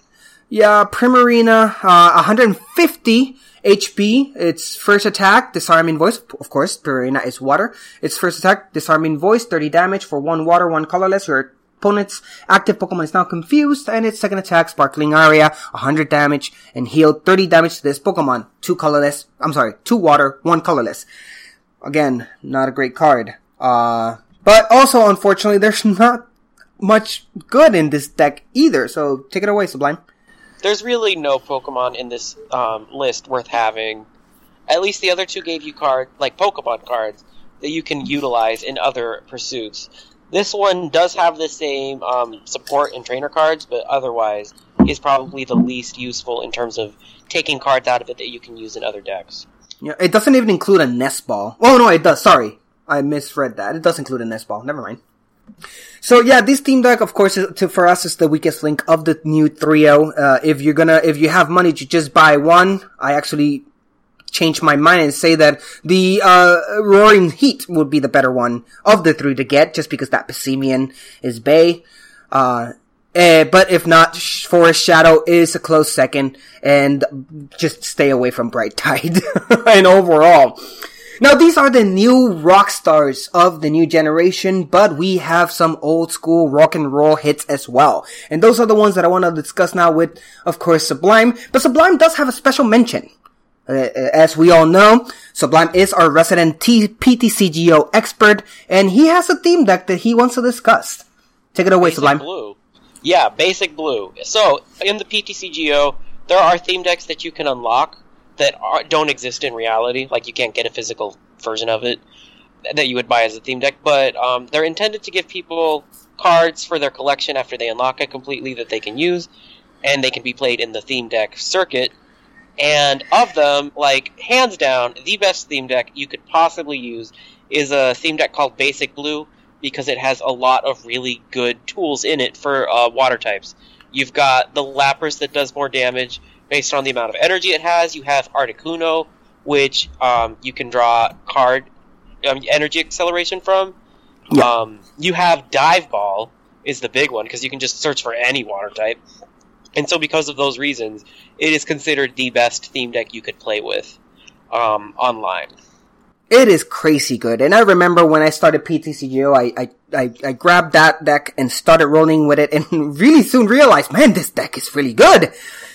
yeah, Primarina, uh, 150 HP. Its first attack, Disarming Voice, of course, Primarina is water. Its first attack, Disarming Voice, 30 damage for one water, one colorless. Your opponent's active Pokemon is now confused, and its second attack, Sparkling Aria, 100 damage, and healed 30 damage to this Pokemon. Two colorless, I'm sorry, two water, one colorless. Again, not a great card. Uh, But also, unfortunately, there's not much good in this deck either. So take it away, Sublime. There's really no Pokemon in this um, list worth having. At least the other two gave you card like Pokemon cards that you can utilize in other pursuits. This one does have the same um, support and trainer cards, but otherwise is probably the least useful in terms of taking cards out of it that you can use in other decks. Yeah, it doesn't even include a nest ball. Oh no, it does. Sorry, I misread that. It does include a nest ball. Never mind. So yeah, this team deck, of course, is, to, for us is the weakest link of the new trio. Uh, if you're gonna, if you have money to just buy one, I actually change my mind and say that the uh, Roaring Heat would be the better one of the three to get, just because that Passimian is Bay. Uh, eh, but if not, Forest Shadow is a close second, and just stay away from Bright Tide. and overall, now these are the new rock stars of the new generation, but we have some old school rock and roll hits as well. And those are the ones that I want to discuss now with, of course, Sublime. But Sublime does have a special mention. Uh, as we all know, Sublime is our resident T- PTCGO expert, and he has a theme deck that he wants to discuss. Take it away, Sublime. Blue. Yeah, basic blue. So in the PTCGO, there are theme decks that you can unlock that are, don't exist in reality. Like you can't get a physical version of it that you would buy as a theme deck, but um, they're intended to give people cards for their collection after they unlock it completely that they can use, and they can be played in the theme deck circuit. And of them, like hands down, the best theme deck you could possibly use is a theme deck called Basic Blue because it has a lot of really good tools in it for uh, water types. You've got the Lapras that does more damage based on the amount of energy it has. You have Articuno, which um, you can draw card um, energy acceleration from. Yeah. Um, you have Dive Ball is the big one because you can just search for any water type. And so, because of those reasons, it is considered the best theme deck you could play with um, online. It is crazy good. And I remember when I started PTCGO, I, I, I, I grabbed that deck and started rolling with it and really soon realized, man, this deck is really good.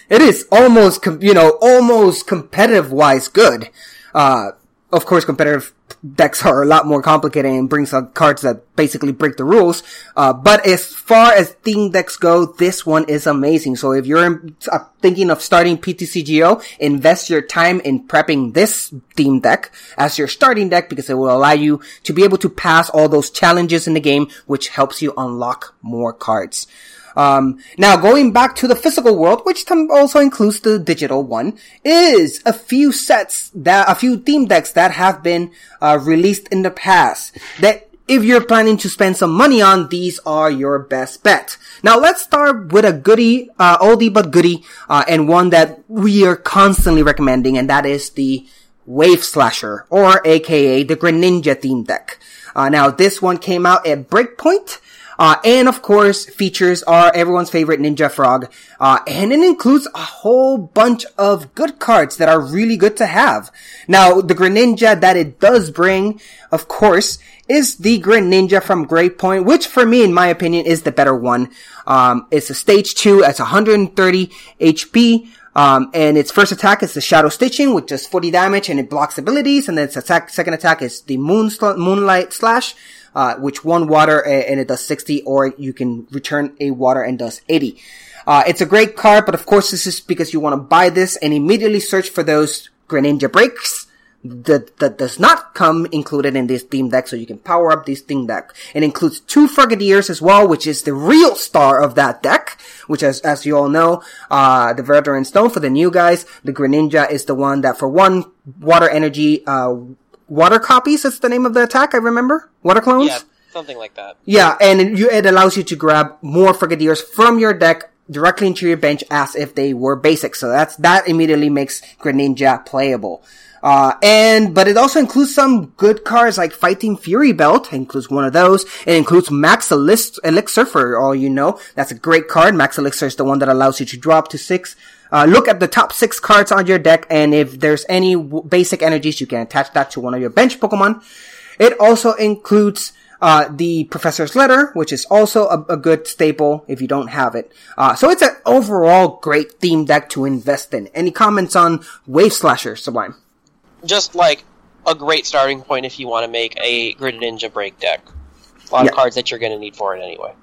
It is almost, you know, almost competitive wise good. Uh, of course, competitive decks are a lot more complicated and brings some cards that basically break the rules. Uh, but as far as theme decks go, this one is amazing. So if you're uh, thinking of starting PTCGO, invest your time in prepping this theme deck as your starting deck because it will allow you to be able to pass all those challenges in the game, which helps you unlock more cards. Um, now going back to the physical world, which also includes the digital one, is a few sets that, a few theme decks that have been, uh, released in the past that if you're planning to spend some money on, these are your best bet. Now let's start with a goodie, uh, oldie but goodie, uh, and one that we are constantly recommending, and that is the Wave Slasher, or aka the Greninja theme deck. Uh, now this one came out at Breakpoint, uh, and of course, features are everyone's favorite Ninja Frog. Uh, and it includes a whole bunch of good cards that are really good to have. Now, the Greninja that it does bring, of course, is the Greninja from Breakpoint, which for me, in my opinion, is the better one. Um, it's a stage two, it's 130 HP. Um, and its first attack is the Shadow Stitching, which does 40 damage and it blocks abilities. And then its attack, second attack is the Moon Moonlight Slash, uh, which one water and it does 60, or you can return a water and does 80. Uh, it's a great card, but of course this is because you want to buy this and immediately search for those Greninja breaks that, that does not come included in this theme deck, so you can power up this theme deck. It includes two Frogadiers as well, which is the real star of that deck, which as, as you all know, uh, the Veteran Stone for the new guys, the Greninja is the one that for one water energy, uh, water copies, that's the name of the attack, I remember? Water clones? Yeah, something like that. Yeah, and it, you, it allows you to grab more Frogadiers from your deck directly into your bench as if they were basic. So that's, that immediately makes Greninja playable. Uh, and, but it also includes some good cards like Fighting Fury Belt, it includes one of those. It includes Max Elixir for all you know. That's a great card. Max Elixir is the one that allows you to drop to six. Uh, look at the top six cards on your deck, and if there's any w- basic energies, you can attach that to one of your bench Pokemon. It also includes uh, the Professor's Letter, which is also a, a good staple if you don't have it. Uh, so it's an overall great theme deck to invest in. Any comments on Wave Slasher, Sublime? Just like a great starting point if you want to make a Greninja break deck. a lot Yeah. of cards that you're going to need for it anyway.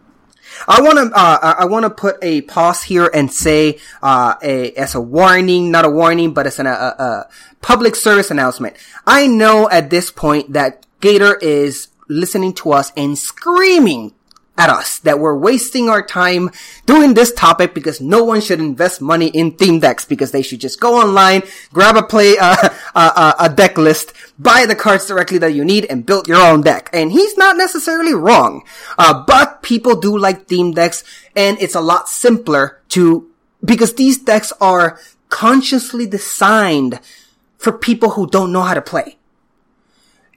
I want to uh, I want to put a pause here and say uh, a as a warning, not a warning, but as an, a, a, a public service announcement. I know at this point that Gator is listening to us and screaming at us that we're wasting our time doing this topic because no one should invest money in theme decks because they should just go online, grab a play, uh, uh, a deck list, buy the cards directly that you need and build your own deck. And he's not necessarily wrong. Uh, but people do like theme decks and it's a lot simpler to, because these decks are consciously designed for people who don't know how to play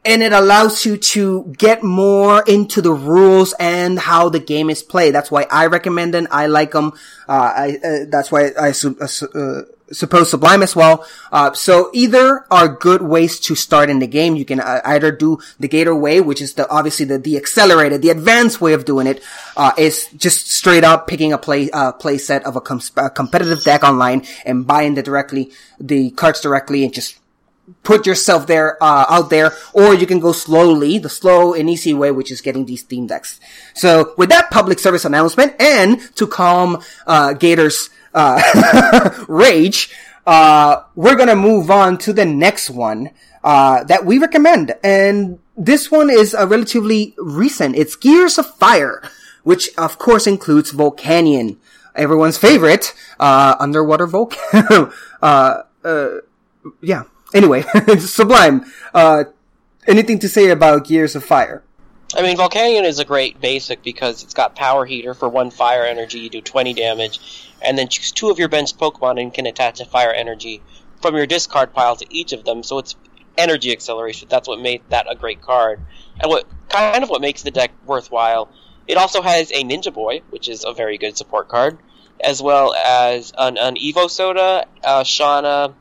and it allows you to get more into the rules and how the game is played. That's why I recommend them. I like them. Uh, I, uh, that's why I uh, uh, suppose Sublime as well. Uh, so either are good ways to start in the game. You can uh, either do the Gator way, which is the, obviously the, the accelerated, the advanced way of doing it, uh, is just straight up picking a play, play set of a, com- a competitive deck online and buying the directly, the cards directly and just put yourself there uh, out there, or you can go slowly, the slow and easy way, which is getting these theme decks. So, with that public service announcement, and to calm uh, Gator's uh, rage, uh, we're gonna move on to the next one uh, that we recommend, and this one is a relatively recent. It's Gears of Fire, which of course includes Volcanion, everyone's favorite uh, underwater volcano. uh, uh, yeah. Anyway, Sublime. Uh, anything to say about Gears of Fire? I mean, Volcanion is a great basic because it's got Power Heater for one fire energy, you do 20 damage, and then choose two of your bench Pokemon and can attach a fire energy from your discard pile to each of them, so it's energy acceleration. That's what made that a great card. And what kind of what makes the deck worthwhile. It also has a Ninja Boy, which is a very good support card, as well as an, an Evo Soda, uh, Shauna,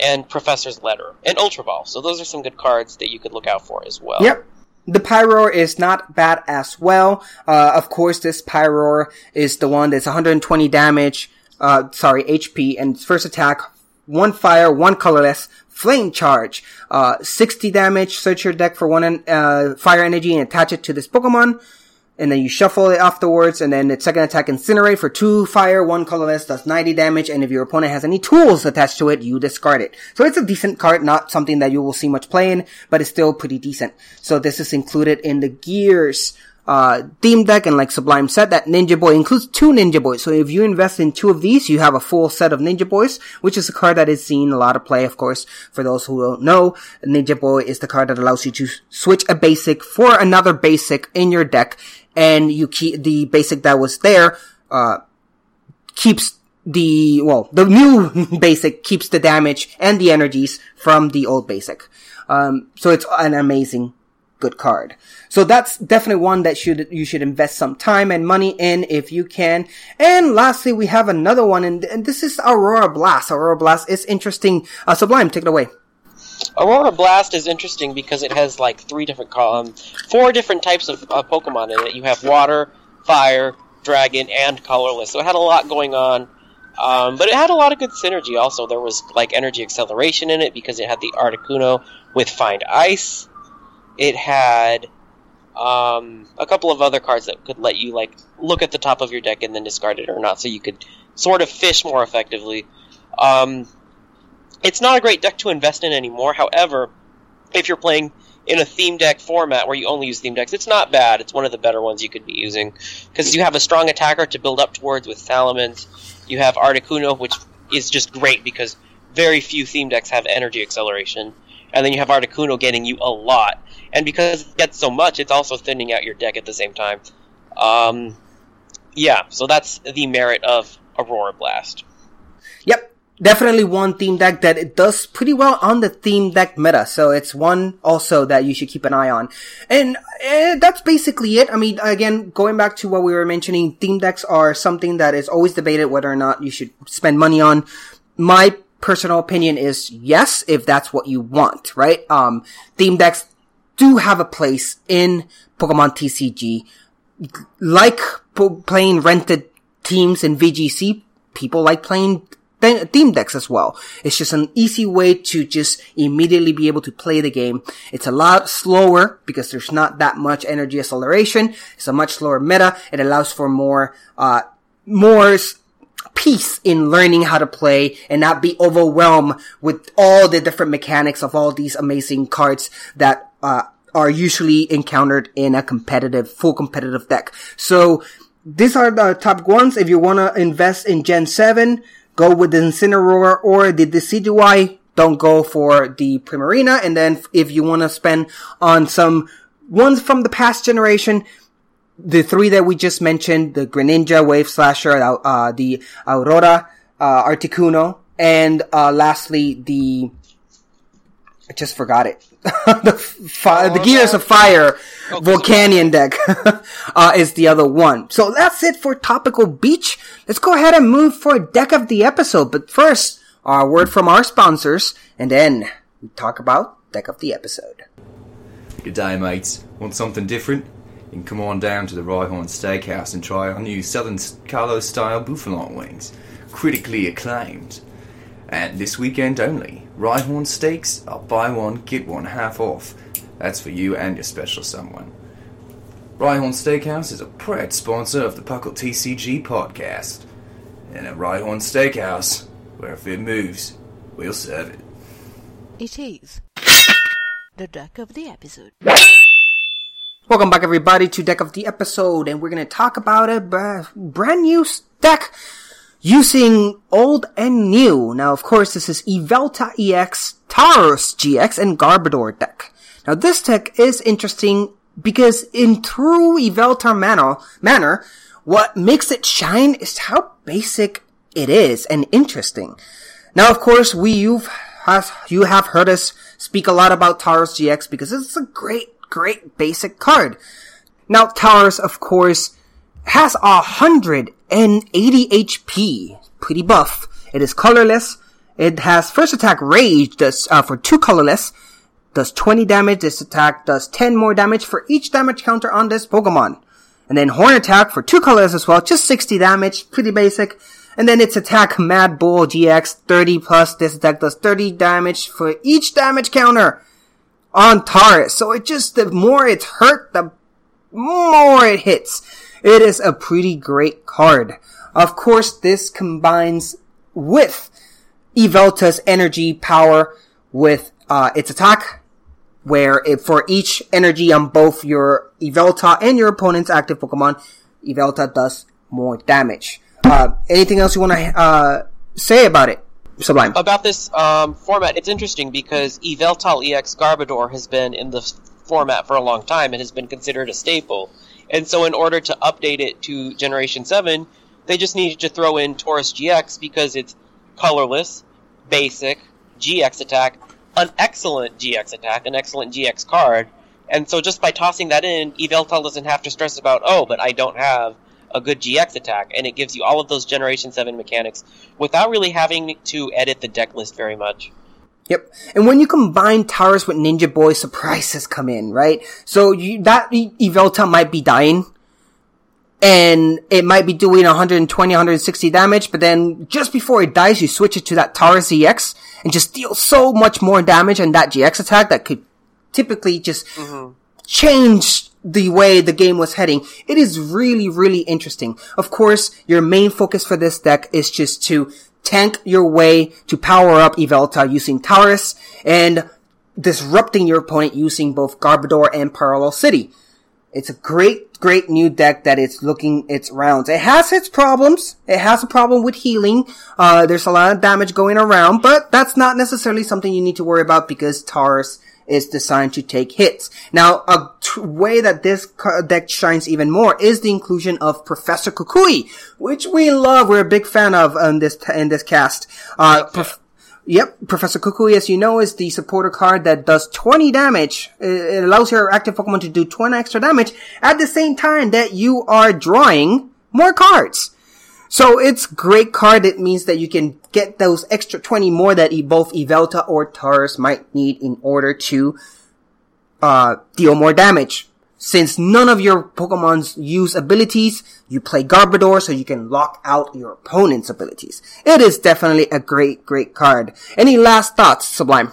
and Professor's Letter, and Ultra Ball. So those are some good cards that you could look out for as well. Yep. The Pyroar is not bad as well. Uh, of course, this Pyroar is the one that's 120 damage, uh, sorry, HP, and first attack, one fire, one colorless, flame charge, uh, 60 damage, search your deck for one, uh, fire energy and attach it to this Pokemon. And then you shuffle it afterwards, and then its second attack incinerate for two fire, one colorless, does 90 damage, and if your opponent has any tools attached to it, you discard it. So it's a decent card, not something that you will see much play in, but it's still pretty decent. So this is included in the Gears, uh, theme deck, and like Sublime said, that Ninja Boy includes two Ninja Boys. So if you invest in two of these, you have a full set of Ninja Boys, which is a card that is seen a lot of play, of course. For those who don't know, Ninja Boy is the card that allows you to switch a basic for another basic in your deck, and you keep the basic that was there, uh, keeps the, well, the new basic keeps the damage and the energies from the old basic. Um, so it's an amazing good card. So that's definitely one that should, you should invest some time and money in if you can. And lastly, we have another one and, and this is Aurora Blast. Aurora Blast is interesting. Uh, Sublime, take it away. Aurora Blast is interesting because it has like three different column, four different types of uh, Pokemon in it. You have water, fire, dragon, and colorless. So it had a lot going on. Um, but it had a lot of good synergy also. There was like energy acceleration in it because it had the Articuno with Find Ice. It had um, a couple of other cards that could let you like look at the top of your deck and then discard it or not, so you could sort of fish more effectively. Um, it's not a great deck to invest in anymore. However, if you're playing in a theme deck format where you only use theme decks, it's not bad. It's one of the better ones you could be using because you have a strong attacker to build up towards with Salamence. You have Articuno, which is just great because very few theme decks have energy acceleration, and then you have Articuno getting you a lot. And because it gets so much, it's also thinning out your deck at the same time. Um, yeah, so that's the merit of Aurora Blast. Yep. Definitely one theme deck that it does pretty well on the theme deck meta. So it's one also that you should keep an eye on. And eh, that's basically it. I mean, again, going back to what we were mentioning, theme decks are something that is always debated whether or not you should spend money on. My personal opinion is yes, if that's what you want, right? Um, theme decks do have a place in Pokemon TCG. Like po- playing rented teams in VGC, people like playing th- theme decks as well. It's just an easy way to just immediately be able to play the game. It's a lot slower because there's not that much energy acceleration. It's a much slower meta. It allows for more, uh, more peace in learning how to play and not be overwhelmed with all the different mechanics of all these amazing cards that, uh, are usually encountered in a competitive, full competitive deck. So, these are the top ones. If you want to invest in Gen 7, go with the Incineroar or the Decidueye. Don't go for the Primarina. And then if you want to spend on some ones from the past generation, the three that we just mentioned, the Greninja, Wave Slasher, uh, the Aurora, uh, Articuno, and, uh, lastly, the, I just forgot it. the, fi- the Gears of Fire Volcanion deck uh, is the other one. So that's it for Topical Beach. Let's go ahead and move for deck of the episode. But first, a word from our sponsors, and then we talk about deck of the episode. Good day, mates. Want something different? You can come on down to the Rhyhorn Steakhouse and try our new Southern Kalos style buffalo wings, critically acclaimed. And this weekend only, Rhyhorn Steaks are buy one, get one half off. That's for you and your special someone. Rhyhorn Steakhouse is a proud sponsor of the Puckle TCG podcast. And at Rhyhorn Steakhouse, where if it moves, we'll serve it. It is the deck of the episode. Welcome back, everybody, to deck of the episode, and we're going to talk about a brand new s- deck using old and new. Now, of course, this is Yveltal EX, Tauros GX, and Garbodor deck. Now, this deck is interesting because in true Yveltal manner, manner, what makes it shine is how basic it is and interesting. Now, of course, we you've has, you have heard us speak a lot about Tauros GX because it's a great, great basic card. Now, Tauros, of course, has a hundred and eighty HP, pretty buff. It is colorless. It has first attack rage does uh, for two colorless, does 20 damage. This attack does 10 more damage for each damage counter on this Pokemon. And then horn attack for two colors as well, just 60 damage, pretty basic. And then its attack Mad Bull GX 30 plus. This attack does 30 damage for each damage counter on Tauros. So it just, the more it's hurt, the more it hits. It is a pretty great card. Of course, this combines with Yveltal's energy power with uh, its attack, where it, for each energy on both your Yveltal and your opponent's active Pokemon, Yveltal does more damage. Uh, anything else you want to uh, say about it, Sublime? About this um, format, it's interesting because Yveltal EX Garbodor has been in the format for a long time and has been considered a staple. And so, in order to update it to Generation 7, they just needed to throw in Tauros GX because it's colorless, basic, GX attack, an excellent GX attack, an excellent GX card. And so, just by tossing that in, Yveltal doesn't have to stress about, oh, but I don't have a good GX attack. And it gives you all of those Generation 7 mechanics without really having to edit the deck list very much. Yep. And when you combine Tauros with Ninja Boy, surprises come in, right? So you, that Yveltal might be dying. And it might be doing 120, 160 damage, but then just before it dies, you switch it to that Tauros EX and just deal so much more damage on that GX attack that could typically just mm-hmm. change the way the game was heading. It is really, really interesting. Of course, your main focus for this deck is just to tank your way to power up Yveltal using Tauros and disrupting your opponent using both Garbodor and Parallel City. It's a great, great new deck that it's looking its rounds. It has its problems. It has a problem with healing. Uh, there's a lot of damage going around, but that's not necessarily something you need to worry about because Tauros is designed to take hits. Now, a t- way that this deck shines even more is the inclusion of Professor Kukui, which we love. We're a big fan of in this t- in this cast. Uh, prof- Yep, Professor Kukui, as you know, is the supporter card that does 20 damage. It it allows your active Pokemon to do 20 extra damage at the same time that you are drawing more cards. So it's great card. It means that you can get those extra 20 more that both Yveltal or Tauros might need in order to, uh, deal more damage. Since none of your Pokemons use abilities, you play Garbodor so you can lock out your opponent's abilities. It is definitely a great, great card. Any last thoughts, Sublime?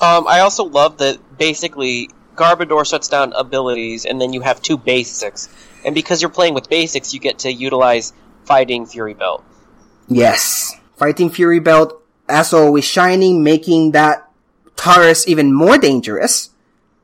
Um, I also love that basically Garbodor shuts down abilities, and then you have two basics. And because you're playing with basics, you get to utilize Fighting Fury Belt. Yes. Fighting Fury Belt, as always, shining, making that Tauros even more dangerous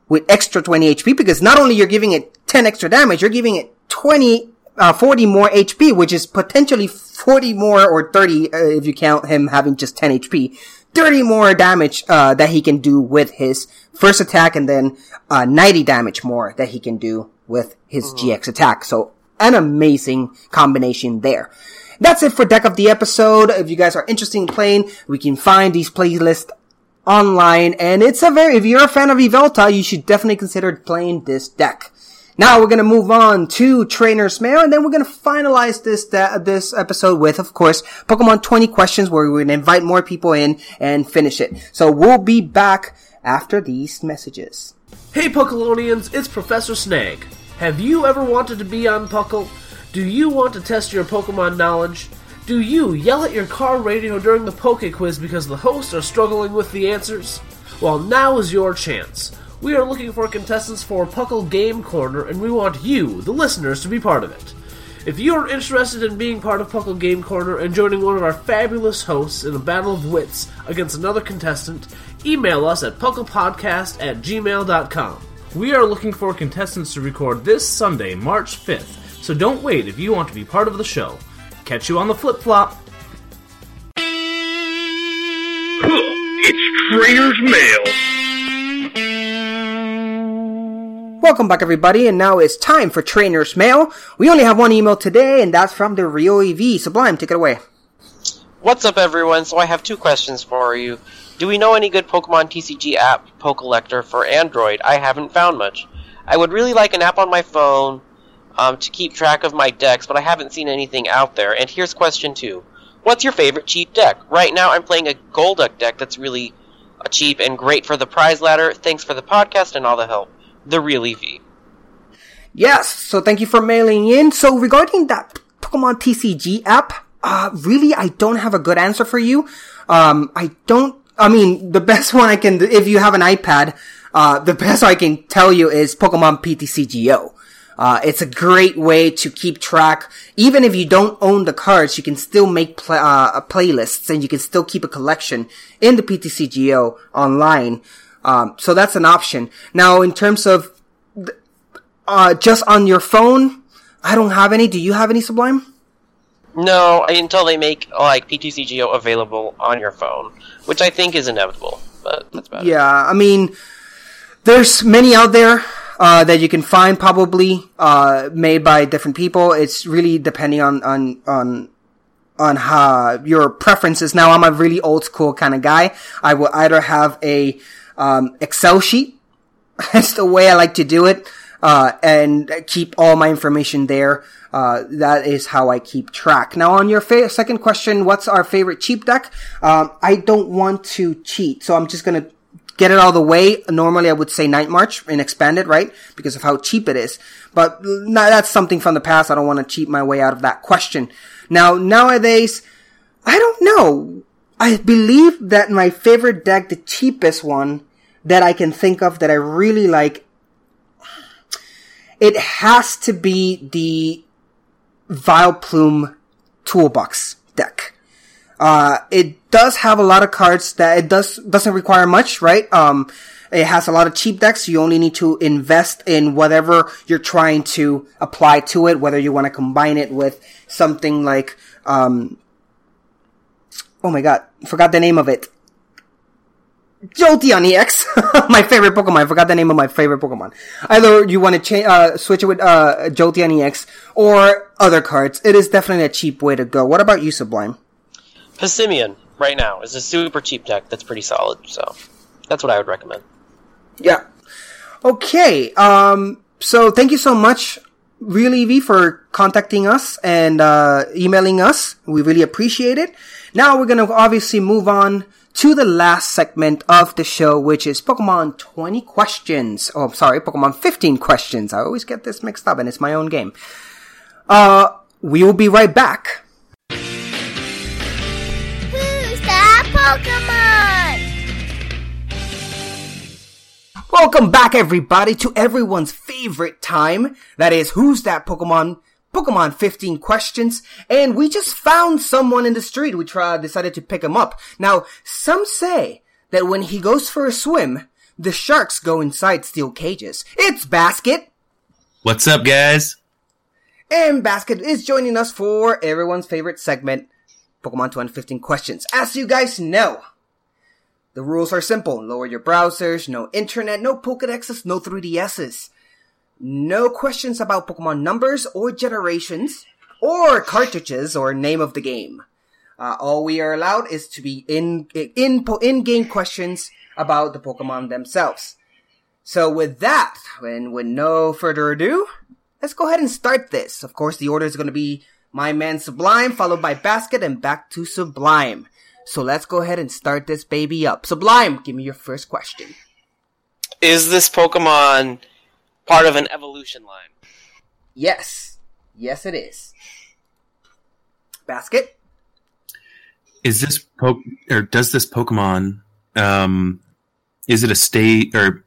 with extra 20 HP because not only you're giving it 10 extra damage, you're giving it 20, uh, 40 more HP, which is potentially 40 more or 30 uh, if you count him having just 10 HP. 30 more damage, uh, that he can do with his first attack and then, uh, 90 damage more that he can do with his GX attack. So an amazing combination there. That's it for Deck of the Episode. If you guys are interested in playing, we can find these playlists online, and it's a very, if you're a fan of Yveltal, you should definitely consider playing this deck. Now we're gonna move on to Trainer's Mail, and then we're gonna finalize this, this episode with, of course, Pokemon 20 questions, where we're gonna invite more people in and finish it. So we'll be back after these messages. Hey Puckalonians, it's Professor Snag. Have you ever wanted to be on Puckle? Do you want to test your Pokemon knowledge? Do you yell at your car radio during the Poke Quiz because the hosts are struggling with the answers? Well, now is your chance. We are looking for contestants for Puckle Game Corner, and we want you, the listeners, to be part of it. If you are interested in being part of Puckle Game Corner and joining one of our fabulous hosts in a battle of wits against another contestant, email us at pucklepodcast at gmail.com. We are looking for contestants to record this Sunday, March 5th, so don't wait if you want to be part of the show. Catch you on the flip flop. It's Trainer's Mail. Welcome back everybody, and now it's time for Trainer's Mail. We only have one email today, and that's from the Real Eevee. Sublime, take it away. What's up, everyone? So I have two questions for you. Do we know any good Pokemon TCG app Pokellector for Android? I haven't found much. I would really like an app on my phone um, to keep track of my decks, but I haven't seen anything out there. And here's question two. What's your favorite cheap deck? Right now I'm playing a Golduck deck that's really cheap and great for the prize ladder. Thanks for the podcast and all the help. The Real Eevee. Yes, so thank you for mailing in. So regarding that Pokemon TCG app, uh, really, I don't have a good answer for you. Um, I don't, I mean, the best one I can, if you have an iPad, uh, the best I can tell you is Pokemon PTCGO. Uh, it's a great way to keep track. Even if you don't own the cards, you can still make pl- uh, playlists and you can still keep a collection in the PTCGO online. Um, so that's an option. Now, in terms of uh, just on your phone, I don't have any. Do you have any Sublime? No, until they make like PTCGO available on your phone, which I think is inevitable. But that's about yeah, I mean, there's many out there uh, that you can find, probably uh, made by different people. It's really depending on on on on how your preferences. Now, I'm a really old school kind of guy. I will either have a um, Excel sheet. That's the way I like to do it. Uh, and keep all my information there. Uh, that is how I keep track. Now, on your fa- second question, what's our favorite cheap deck? Um, I don't want to cheat, so I'm just gonna get it all the way. Normally, I would say Night March and expand it, right? Because of how cheap it is. But that's something from the past. I don't want to cheat my way out of that question. Now, nowadays, I don't know. I believe that my favorite deck, the cheapest one that I can think of that I really like, it has to be the Vileplume Toolbox deck. Uh, it does have a lot of cards that it does, doesn't require much, right? Um, it has a lot of cheap decks. You only need to invest in whatever you're trying to apply to it, whether you want to combine it with something like, um, oh my god, forgot the name of it. Jolteon EX, my favorite Pokemon. I forgot the name of my favorite Pokemon. Either you want to change, uh, switch it with, uh, Jolteon EX or other cards. It is definitely a cheap way to go. What about you, Sublime? Passimian right now is a super cheap deck that's pretty solid. So that's what I would recommend. Yeah. Okay. Um. So thank you so much, Real Eevee, for contacting us and uh, emailing us. We really appreciate it. Now we're gonna obviously move on to the last segment of the show, which is Pokemon 20 questions. Oh, sorry, Pokemon 15 questions. I always get this mixed up and it's my own game. Uh, we will be right back. Who's that Pokemon? Welcome back, everybody, to everyone's favorite time. That is, Who's That Pokemon? Pokemon 15 questions. And we just found someone in the street. We tried, decided to pick him up. Now, some say that when he goes for a swim, the sharks go inside steel cages. It's Basket! What's up, guys? And Basket is joining us for everyone's favorite segment, Pokemon 215 questions. As you guys know, the rules are simple. Lower your browsers, no internet, no Pokedexes, no 3DSs. No questions about Pokemon numbers or generations, or cartridges or name of the game. Uh, all we are allowed is to be in, in, in-game questions about the Pokemon themselves. So with that, and with no further ado, let's go ahead and start this. Of course, the order is going to be my man Sublime, followed by Basket, and back to Sublime. So let's go ahead and start this baby up. Sublime, give me your first question. Is this Pokemon part of an evolution line? Yes. Yes, it is. Basket? Is this po- or does this Pokemon um is it a state or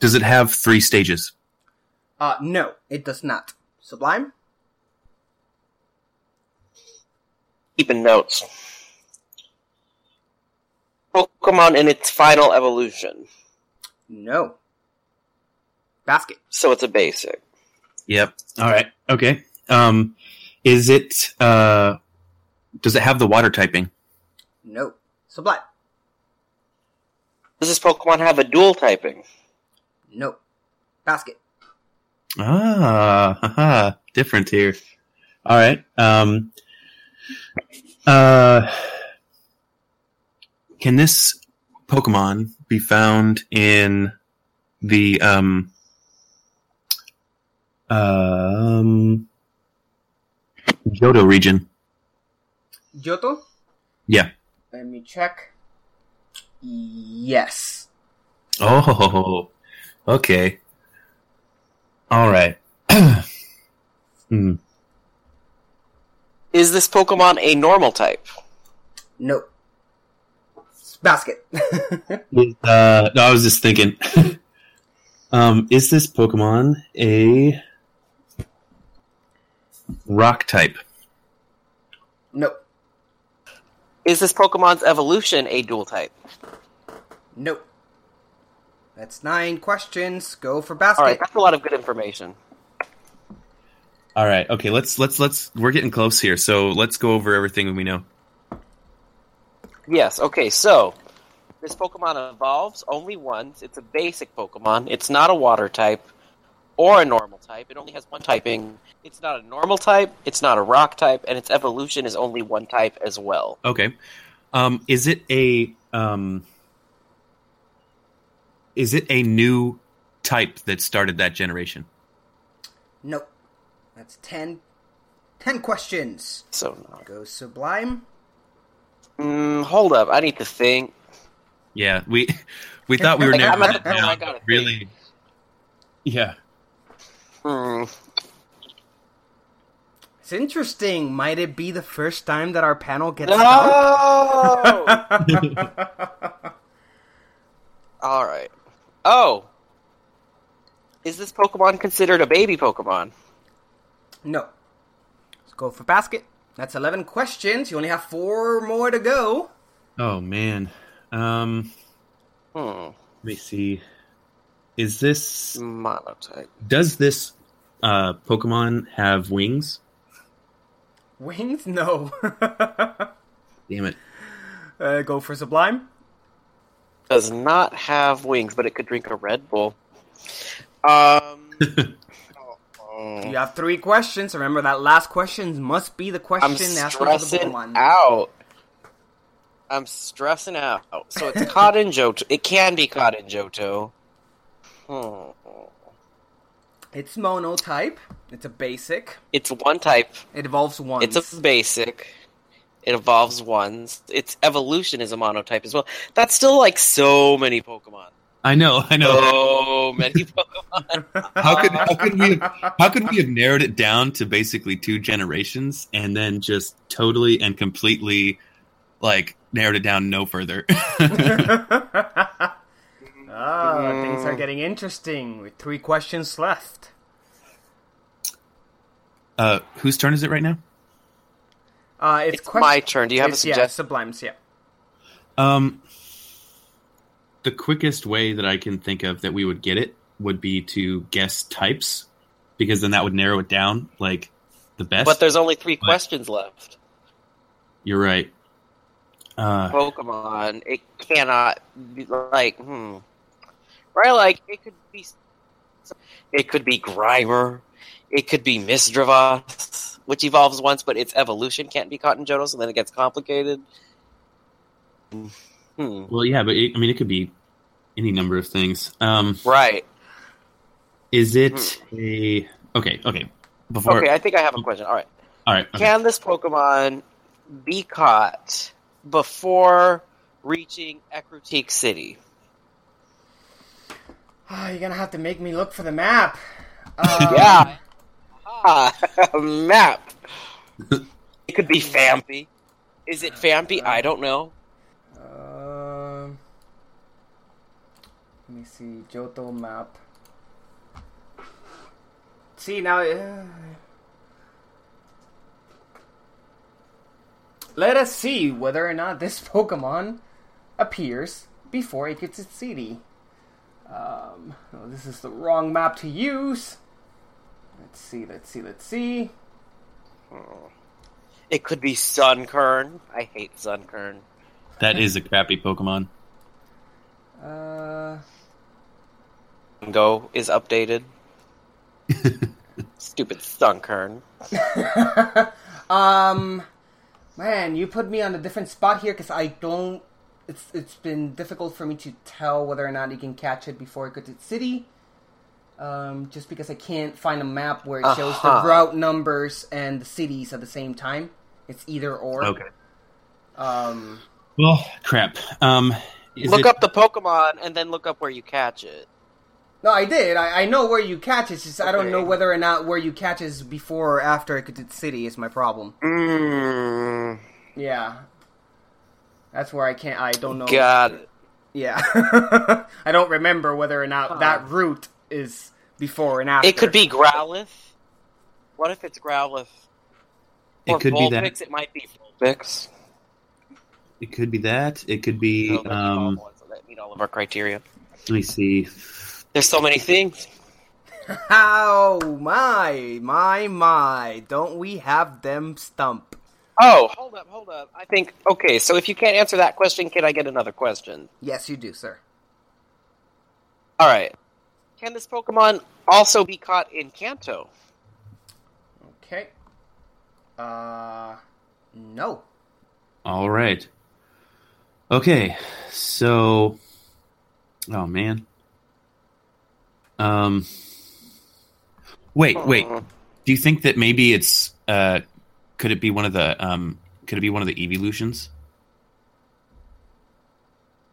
does it have three stages? Uh no, it does not. Sublime? Keeping notes. Pokemon in its final evolution. No. Basket. So it's a basic. Yep. All right. Okay. Um is it uh does it have the water typing? No. Sublime. Does this Pokemon have a dual typing? No. Basket. Ah, haha, different here. All right. Um uh can this Pokemon be found in the um um Johto region? Johto? Yeah. Let me check. Yes. Oh, okay. All right. hmm. Is this Pokemon a normal type? No. Basket. Uh, no, I was just thinking. um, is this Pokemon a rock type? Nope. Is this Pokemon's evolution a dual type? Nope. That's nine questions. Go for basket. All right, that's a lot of good information. All right. Okay. Let's let's let's. We're getting close here, so let's go over everything we know. Yes, okay, so this Pokemon evolves only once. It's a basic Pokemon. It's not a water type or a normal type. It only has one typing. It's not a normal type, it's not a rock type, and its evolution is only one type as well. Okay. Um, is it a um, is it a new type that started that generation? Nope. That's ten. Ten questions. So no. Go Sublime. Mm, hold up, I need to think. Yeah, we we thought we were Like, I'm never at the point I gotta think. really. Yeah. Hmm. It's interesting. Might it be the first time that our panel gets No! All right. Oh, is this Pokemon considered a baby Pokemon? no. Let's go for basket. That's eleven questions. You only have four more to go. Oh man. Um. Hmm. Let me see. Is this monotype? Does this uh, Pokemon have wings? Wings? No. Damn it. uh, go for Sublime. Does not have wings, but it could drink a Red Bull. Um. You have three questions. Remember that last question must be the question I'm asked for the stressing out. I'm stressing out. So it's caught in Johto. It can be caught in Johto. Hmm. It's mono type. It's a basic. It's one type. It evolves once. It's a basic. It evolves once. Its evolution is a monotype as well. That's still like so many Pokemon. I know, I know. So many Pokemon. How could how could we have, how could we have narrowed it down to basically two generations and then just totally and completely like narrowed it down no further? Oh, things are getting interesting with three questions left. uh, whose turn is it right now? Uh, it's It's my turn. Do you have a it's- Yeah, suggestion? Sublimes, yeah. Um, the quickest way that I can think of that we would get it would be to guess types, because then that would narrow it down like the best. but there's only three questions left. You're right. Uh, Pokemon, it cannot be like, hmm. Right, like, it could be. It could be Grimer. It could be Misdreavus, which evolves once, but its evolution can't be caught in Johto, so then it gets complicated. Hmm. well, yeah, but it, I mean, it could be any number of things. Um, Right. is it a okay? Okay, before Okay, I think I have a question. All right. all right, okay. Can this Pokemon be caught before reaching Ecruteak City? Oh, you're gonna have to make me look for the map. Um, yeah. Ah, map. it could be Phanpy. Is it Phanpy? I don't know. Um, let me see Johto map. See now. Uh, let us see whether or not this Pokemon appears before it gets its CD. Um, oh, this is the wrong map to use. Let's see. Let's see. Let's see. It could be Sunkern. I hate Sunkern. that is a crappy Pokemon. Uh, Go is updated. Stupid Sunkern. um, man, you put me on a different spot here because I don't. It's it's been difficult for me to tell whether or not you can catch it before it goes to its city. Um, just because I can't find a map where it shows Uh-huh. the route numbers and the cities at the same time. It's either or. Okay. Um, Well, crap. Um, is look it- up the Pokemon and then look up where you catch it. no, I did. I, I know where you catch it. It's just I don't know whether or not where you catch is before or after it goes to its city is my problem. Mm, Yeah. That's where I can't. I don't know. got it. Yeah. I don't remember whether or not that route is before and after. It could be Growlithe. What if it's Growlithe? It Or could be that. It might be Vulpix. It could be that. It could be. No, that Um, that meet all of our criteria. let me see. There's so many things. How my my my! Don't we have them stump? Oh, hold up, hold up. I think okay. So if you can't answer that question, can I get another question? Yes, you do, sir. All right. Can this Pokemon also be caught in Kanto? Okay. Uh, no. All right. Okay, so. Oh man. Um. Wait, wait. Do you think that maybe it's uh, could it be one of the um, could it be one of the evolutions?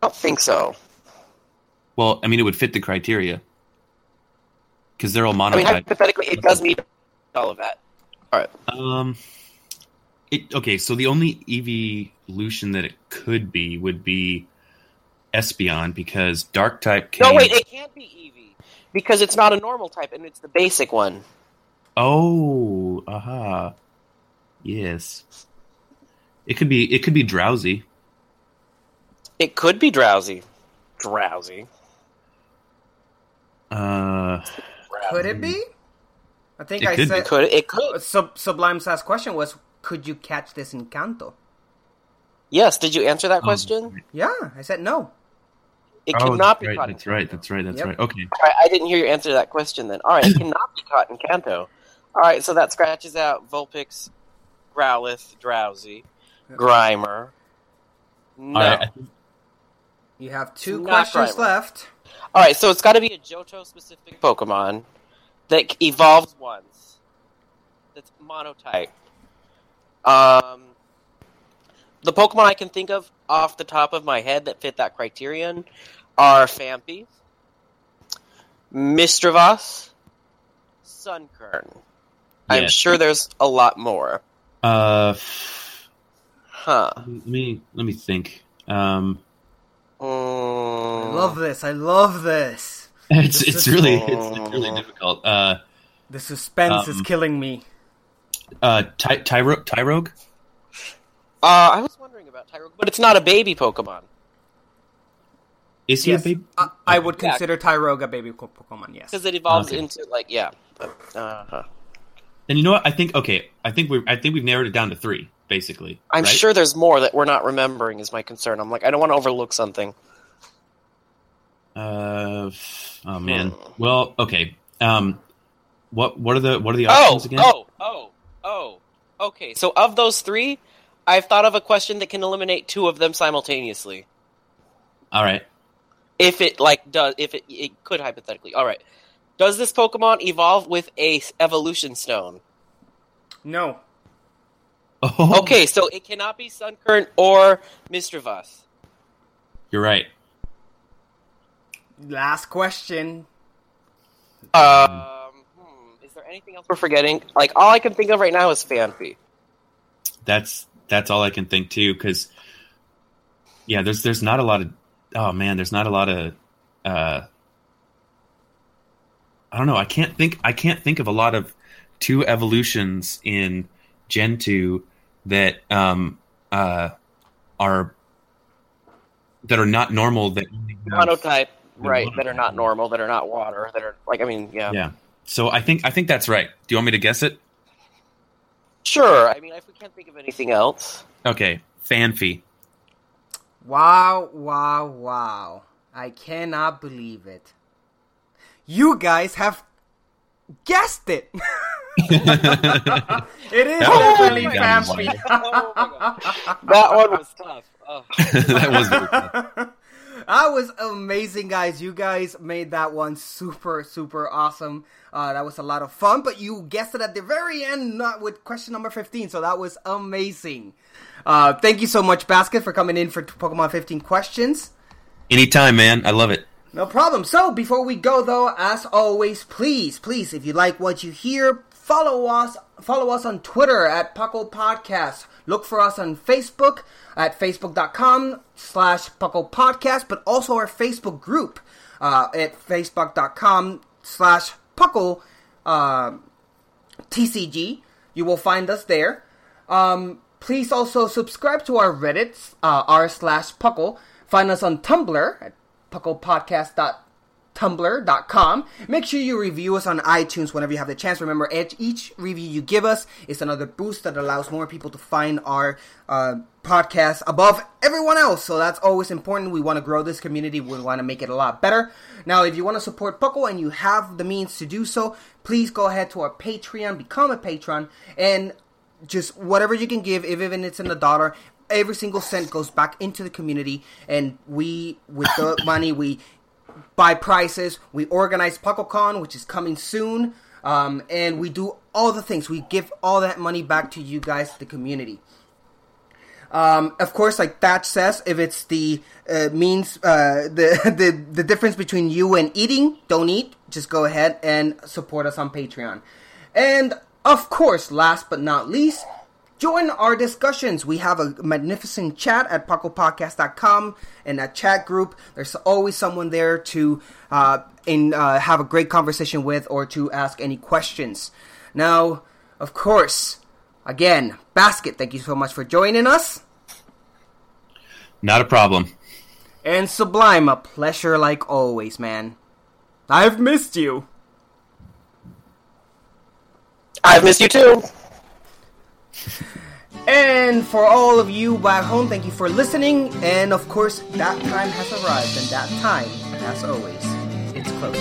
I don't think so. Well, I mean, it would fit the criteria because they're all I mean, monotype. hypothetically, it does meet all of that. All right. Um, it okay. So the only evolution that it could be would be Espeon because Dark type. Came... No, wait, it can't be Eevee because it's not a normal type and it's the basic one. Oh, aha. Yes. It could be. It could be Drowzee. It could be Drowzee. Drowzee. Uh, Could it be? I think It I could be. said. Could it could? Sub Sublime's last question was, "Could you catch this in Kanto?" Yes. Did you answer Oh, that question? Yeah, I said no. It oh, could not be right. caught in That's right. That's right. That's Yep. right. Okay. All right, I didn't hear you answer that question then. All right, it cannot be caught in Kanto. All right, so that scratches out Vulpix, Growlithe, Drowzee, Grimer. No. All right. I think- You have two Not questions Grimer. left. All right, so it's got to be a Johto specific Pokemon that evolves once. That's monotype. Um, the Pokemon I can think of off the top of my head that fit that criterion are Phanpy, Misdreavus, Sunkern. I'm Yes. sure there's a lot more. Uh, Huh. let me let me think. Um, I love this. I love this. it's This it's is- really it's, it's really difficult. Uh, The suspense is Um, killing me. uh, Ty- Tyro- Tyrogue. Uh, I was wondering about Tyrogue, but it's not a baby Pokemon. Is he Yes, a baby? I, I would Yeah. consider Tyrogue a baby Pokemon. Yes. Because it evolves Okay. into, like, yeah. Uh-huh. Then you know what? I think okay. I think we I think we've narrowed it down to three, basically. I'm right? sure there's more that we're not remembering, is my concern. I'm like, I don't want to overlook something. Uh, oh man. Well, okay. Um, what what are the what are the Oh, options again? oh, oh, oh. Okay, so of those three, I've thought of a question that can eliminate two of them simultaneously. All right. If it like does, if it it could hypothetically. All right. Does this Pokemon evolve with a evolution stone? No. Oh, Okay, so it cannot be Sunkern or Misdreavus. you're right. Last question. Um, hmm, is there anything else we're forgetting? Like all I can think of right now is Phanpy. That's that's all I can think too. Because yeah, there's there's not a lot of oh man, there's not a lot of uh, I don't know. I can't think. I can't think of a lot of two evolutions in Gen two that um uh are that are not normal. That Monotype, right? monotype. That are not normal. That are not water. That are like I mean, yeah. yeah. So I think I think that's right. Do you want me to guess it? Sure. I mean, if we can't think of anything else. Okay, Phanpy. Wow, wow, wow. I cannot believe it. You guys have guessed it. it is That was definitely pretty damn Phanpy. That one was tough. Oh. that was very tough. That was amazing, guys. You guys made that one super, super awesome. Uh, that was a lot of fun, but you guessed it at the very end, not with question number 15, so that was amazing. Uh, thank you so much, Basket, for coming in for Pokemon 15 questions. Anytime, man. I love it. No problem. So, before we go, though, as always, please, please, if you like what you hear, follow us. Follow us on Twitter at Puckle Podcast. Look for us on Facebook at facebook.com slash Puckle Podcast, but also our Facebook group uh, at facebook.com slash Puckle uh, TCG. You will find us there. Um, please also subscribe to our Reddit, uh, r slash Puckle. Find us on Tumblr at pucklepodcast.tumblr.com. Make sure you review us on iTunes whenever you have the chance. Remember, each, review you give us is another boost that allows more people to find our uh, podcast above everyone else. So that's always important. We want to grow this community. We want to make it a lot better. Now, if you want to support Puckle and you have the means to do so, please go ahead to our Patreon, become a patron, and just whatever you can give, even if even it's in a dollar, every single cent goes back into the community, and we, with the money, we buy prices, we organize PuckleCon, which is coming soon, um, and we do all the things. We give all that money back to you guys, the community. Um, of course, like Thatch says, if it's the uh, means uh, the, the the difference between you and eating, don't eat. Just go ahead and support us on Patreon. And of course, last but not least, join our discussions. We have a magnificent chat at pucklepodcast.com and that chat group. There's always someone there to uh, in uh, have a great conversation with or to ask any questions. Now, of course, again, Basket, thank you so much for joining us. Not a problem. And Sublime, a pleasure like always, man. I've missed you. I've missed you too. And for all of you back home, thank you for listening. And of course, that time has arrived, and that time, as always, it's closing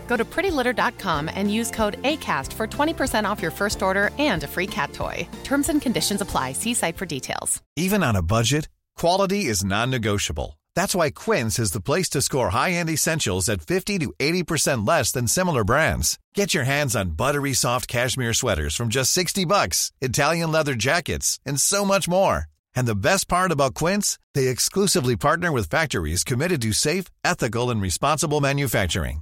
Go to prettylitter.com and use code ACAST for 20% off your first order and a free cat toy. Terms and conditions apply. See site for details. Even on a budget, quality is non-negotiable. That's why Quince is the place to score high-end essentials at 50 to 80% less than similar brands. Get your hands on buttery soft cashmere sweaters from just 60 bucks, Italian leather jackets, and so much more. And the best part about Quince, they exclusively partner with factories committed to safe, ethical, and responsible manufacturing.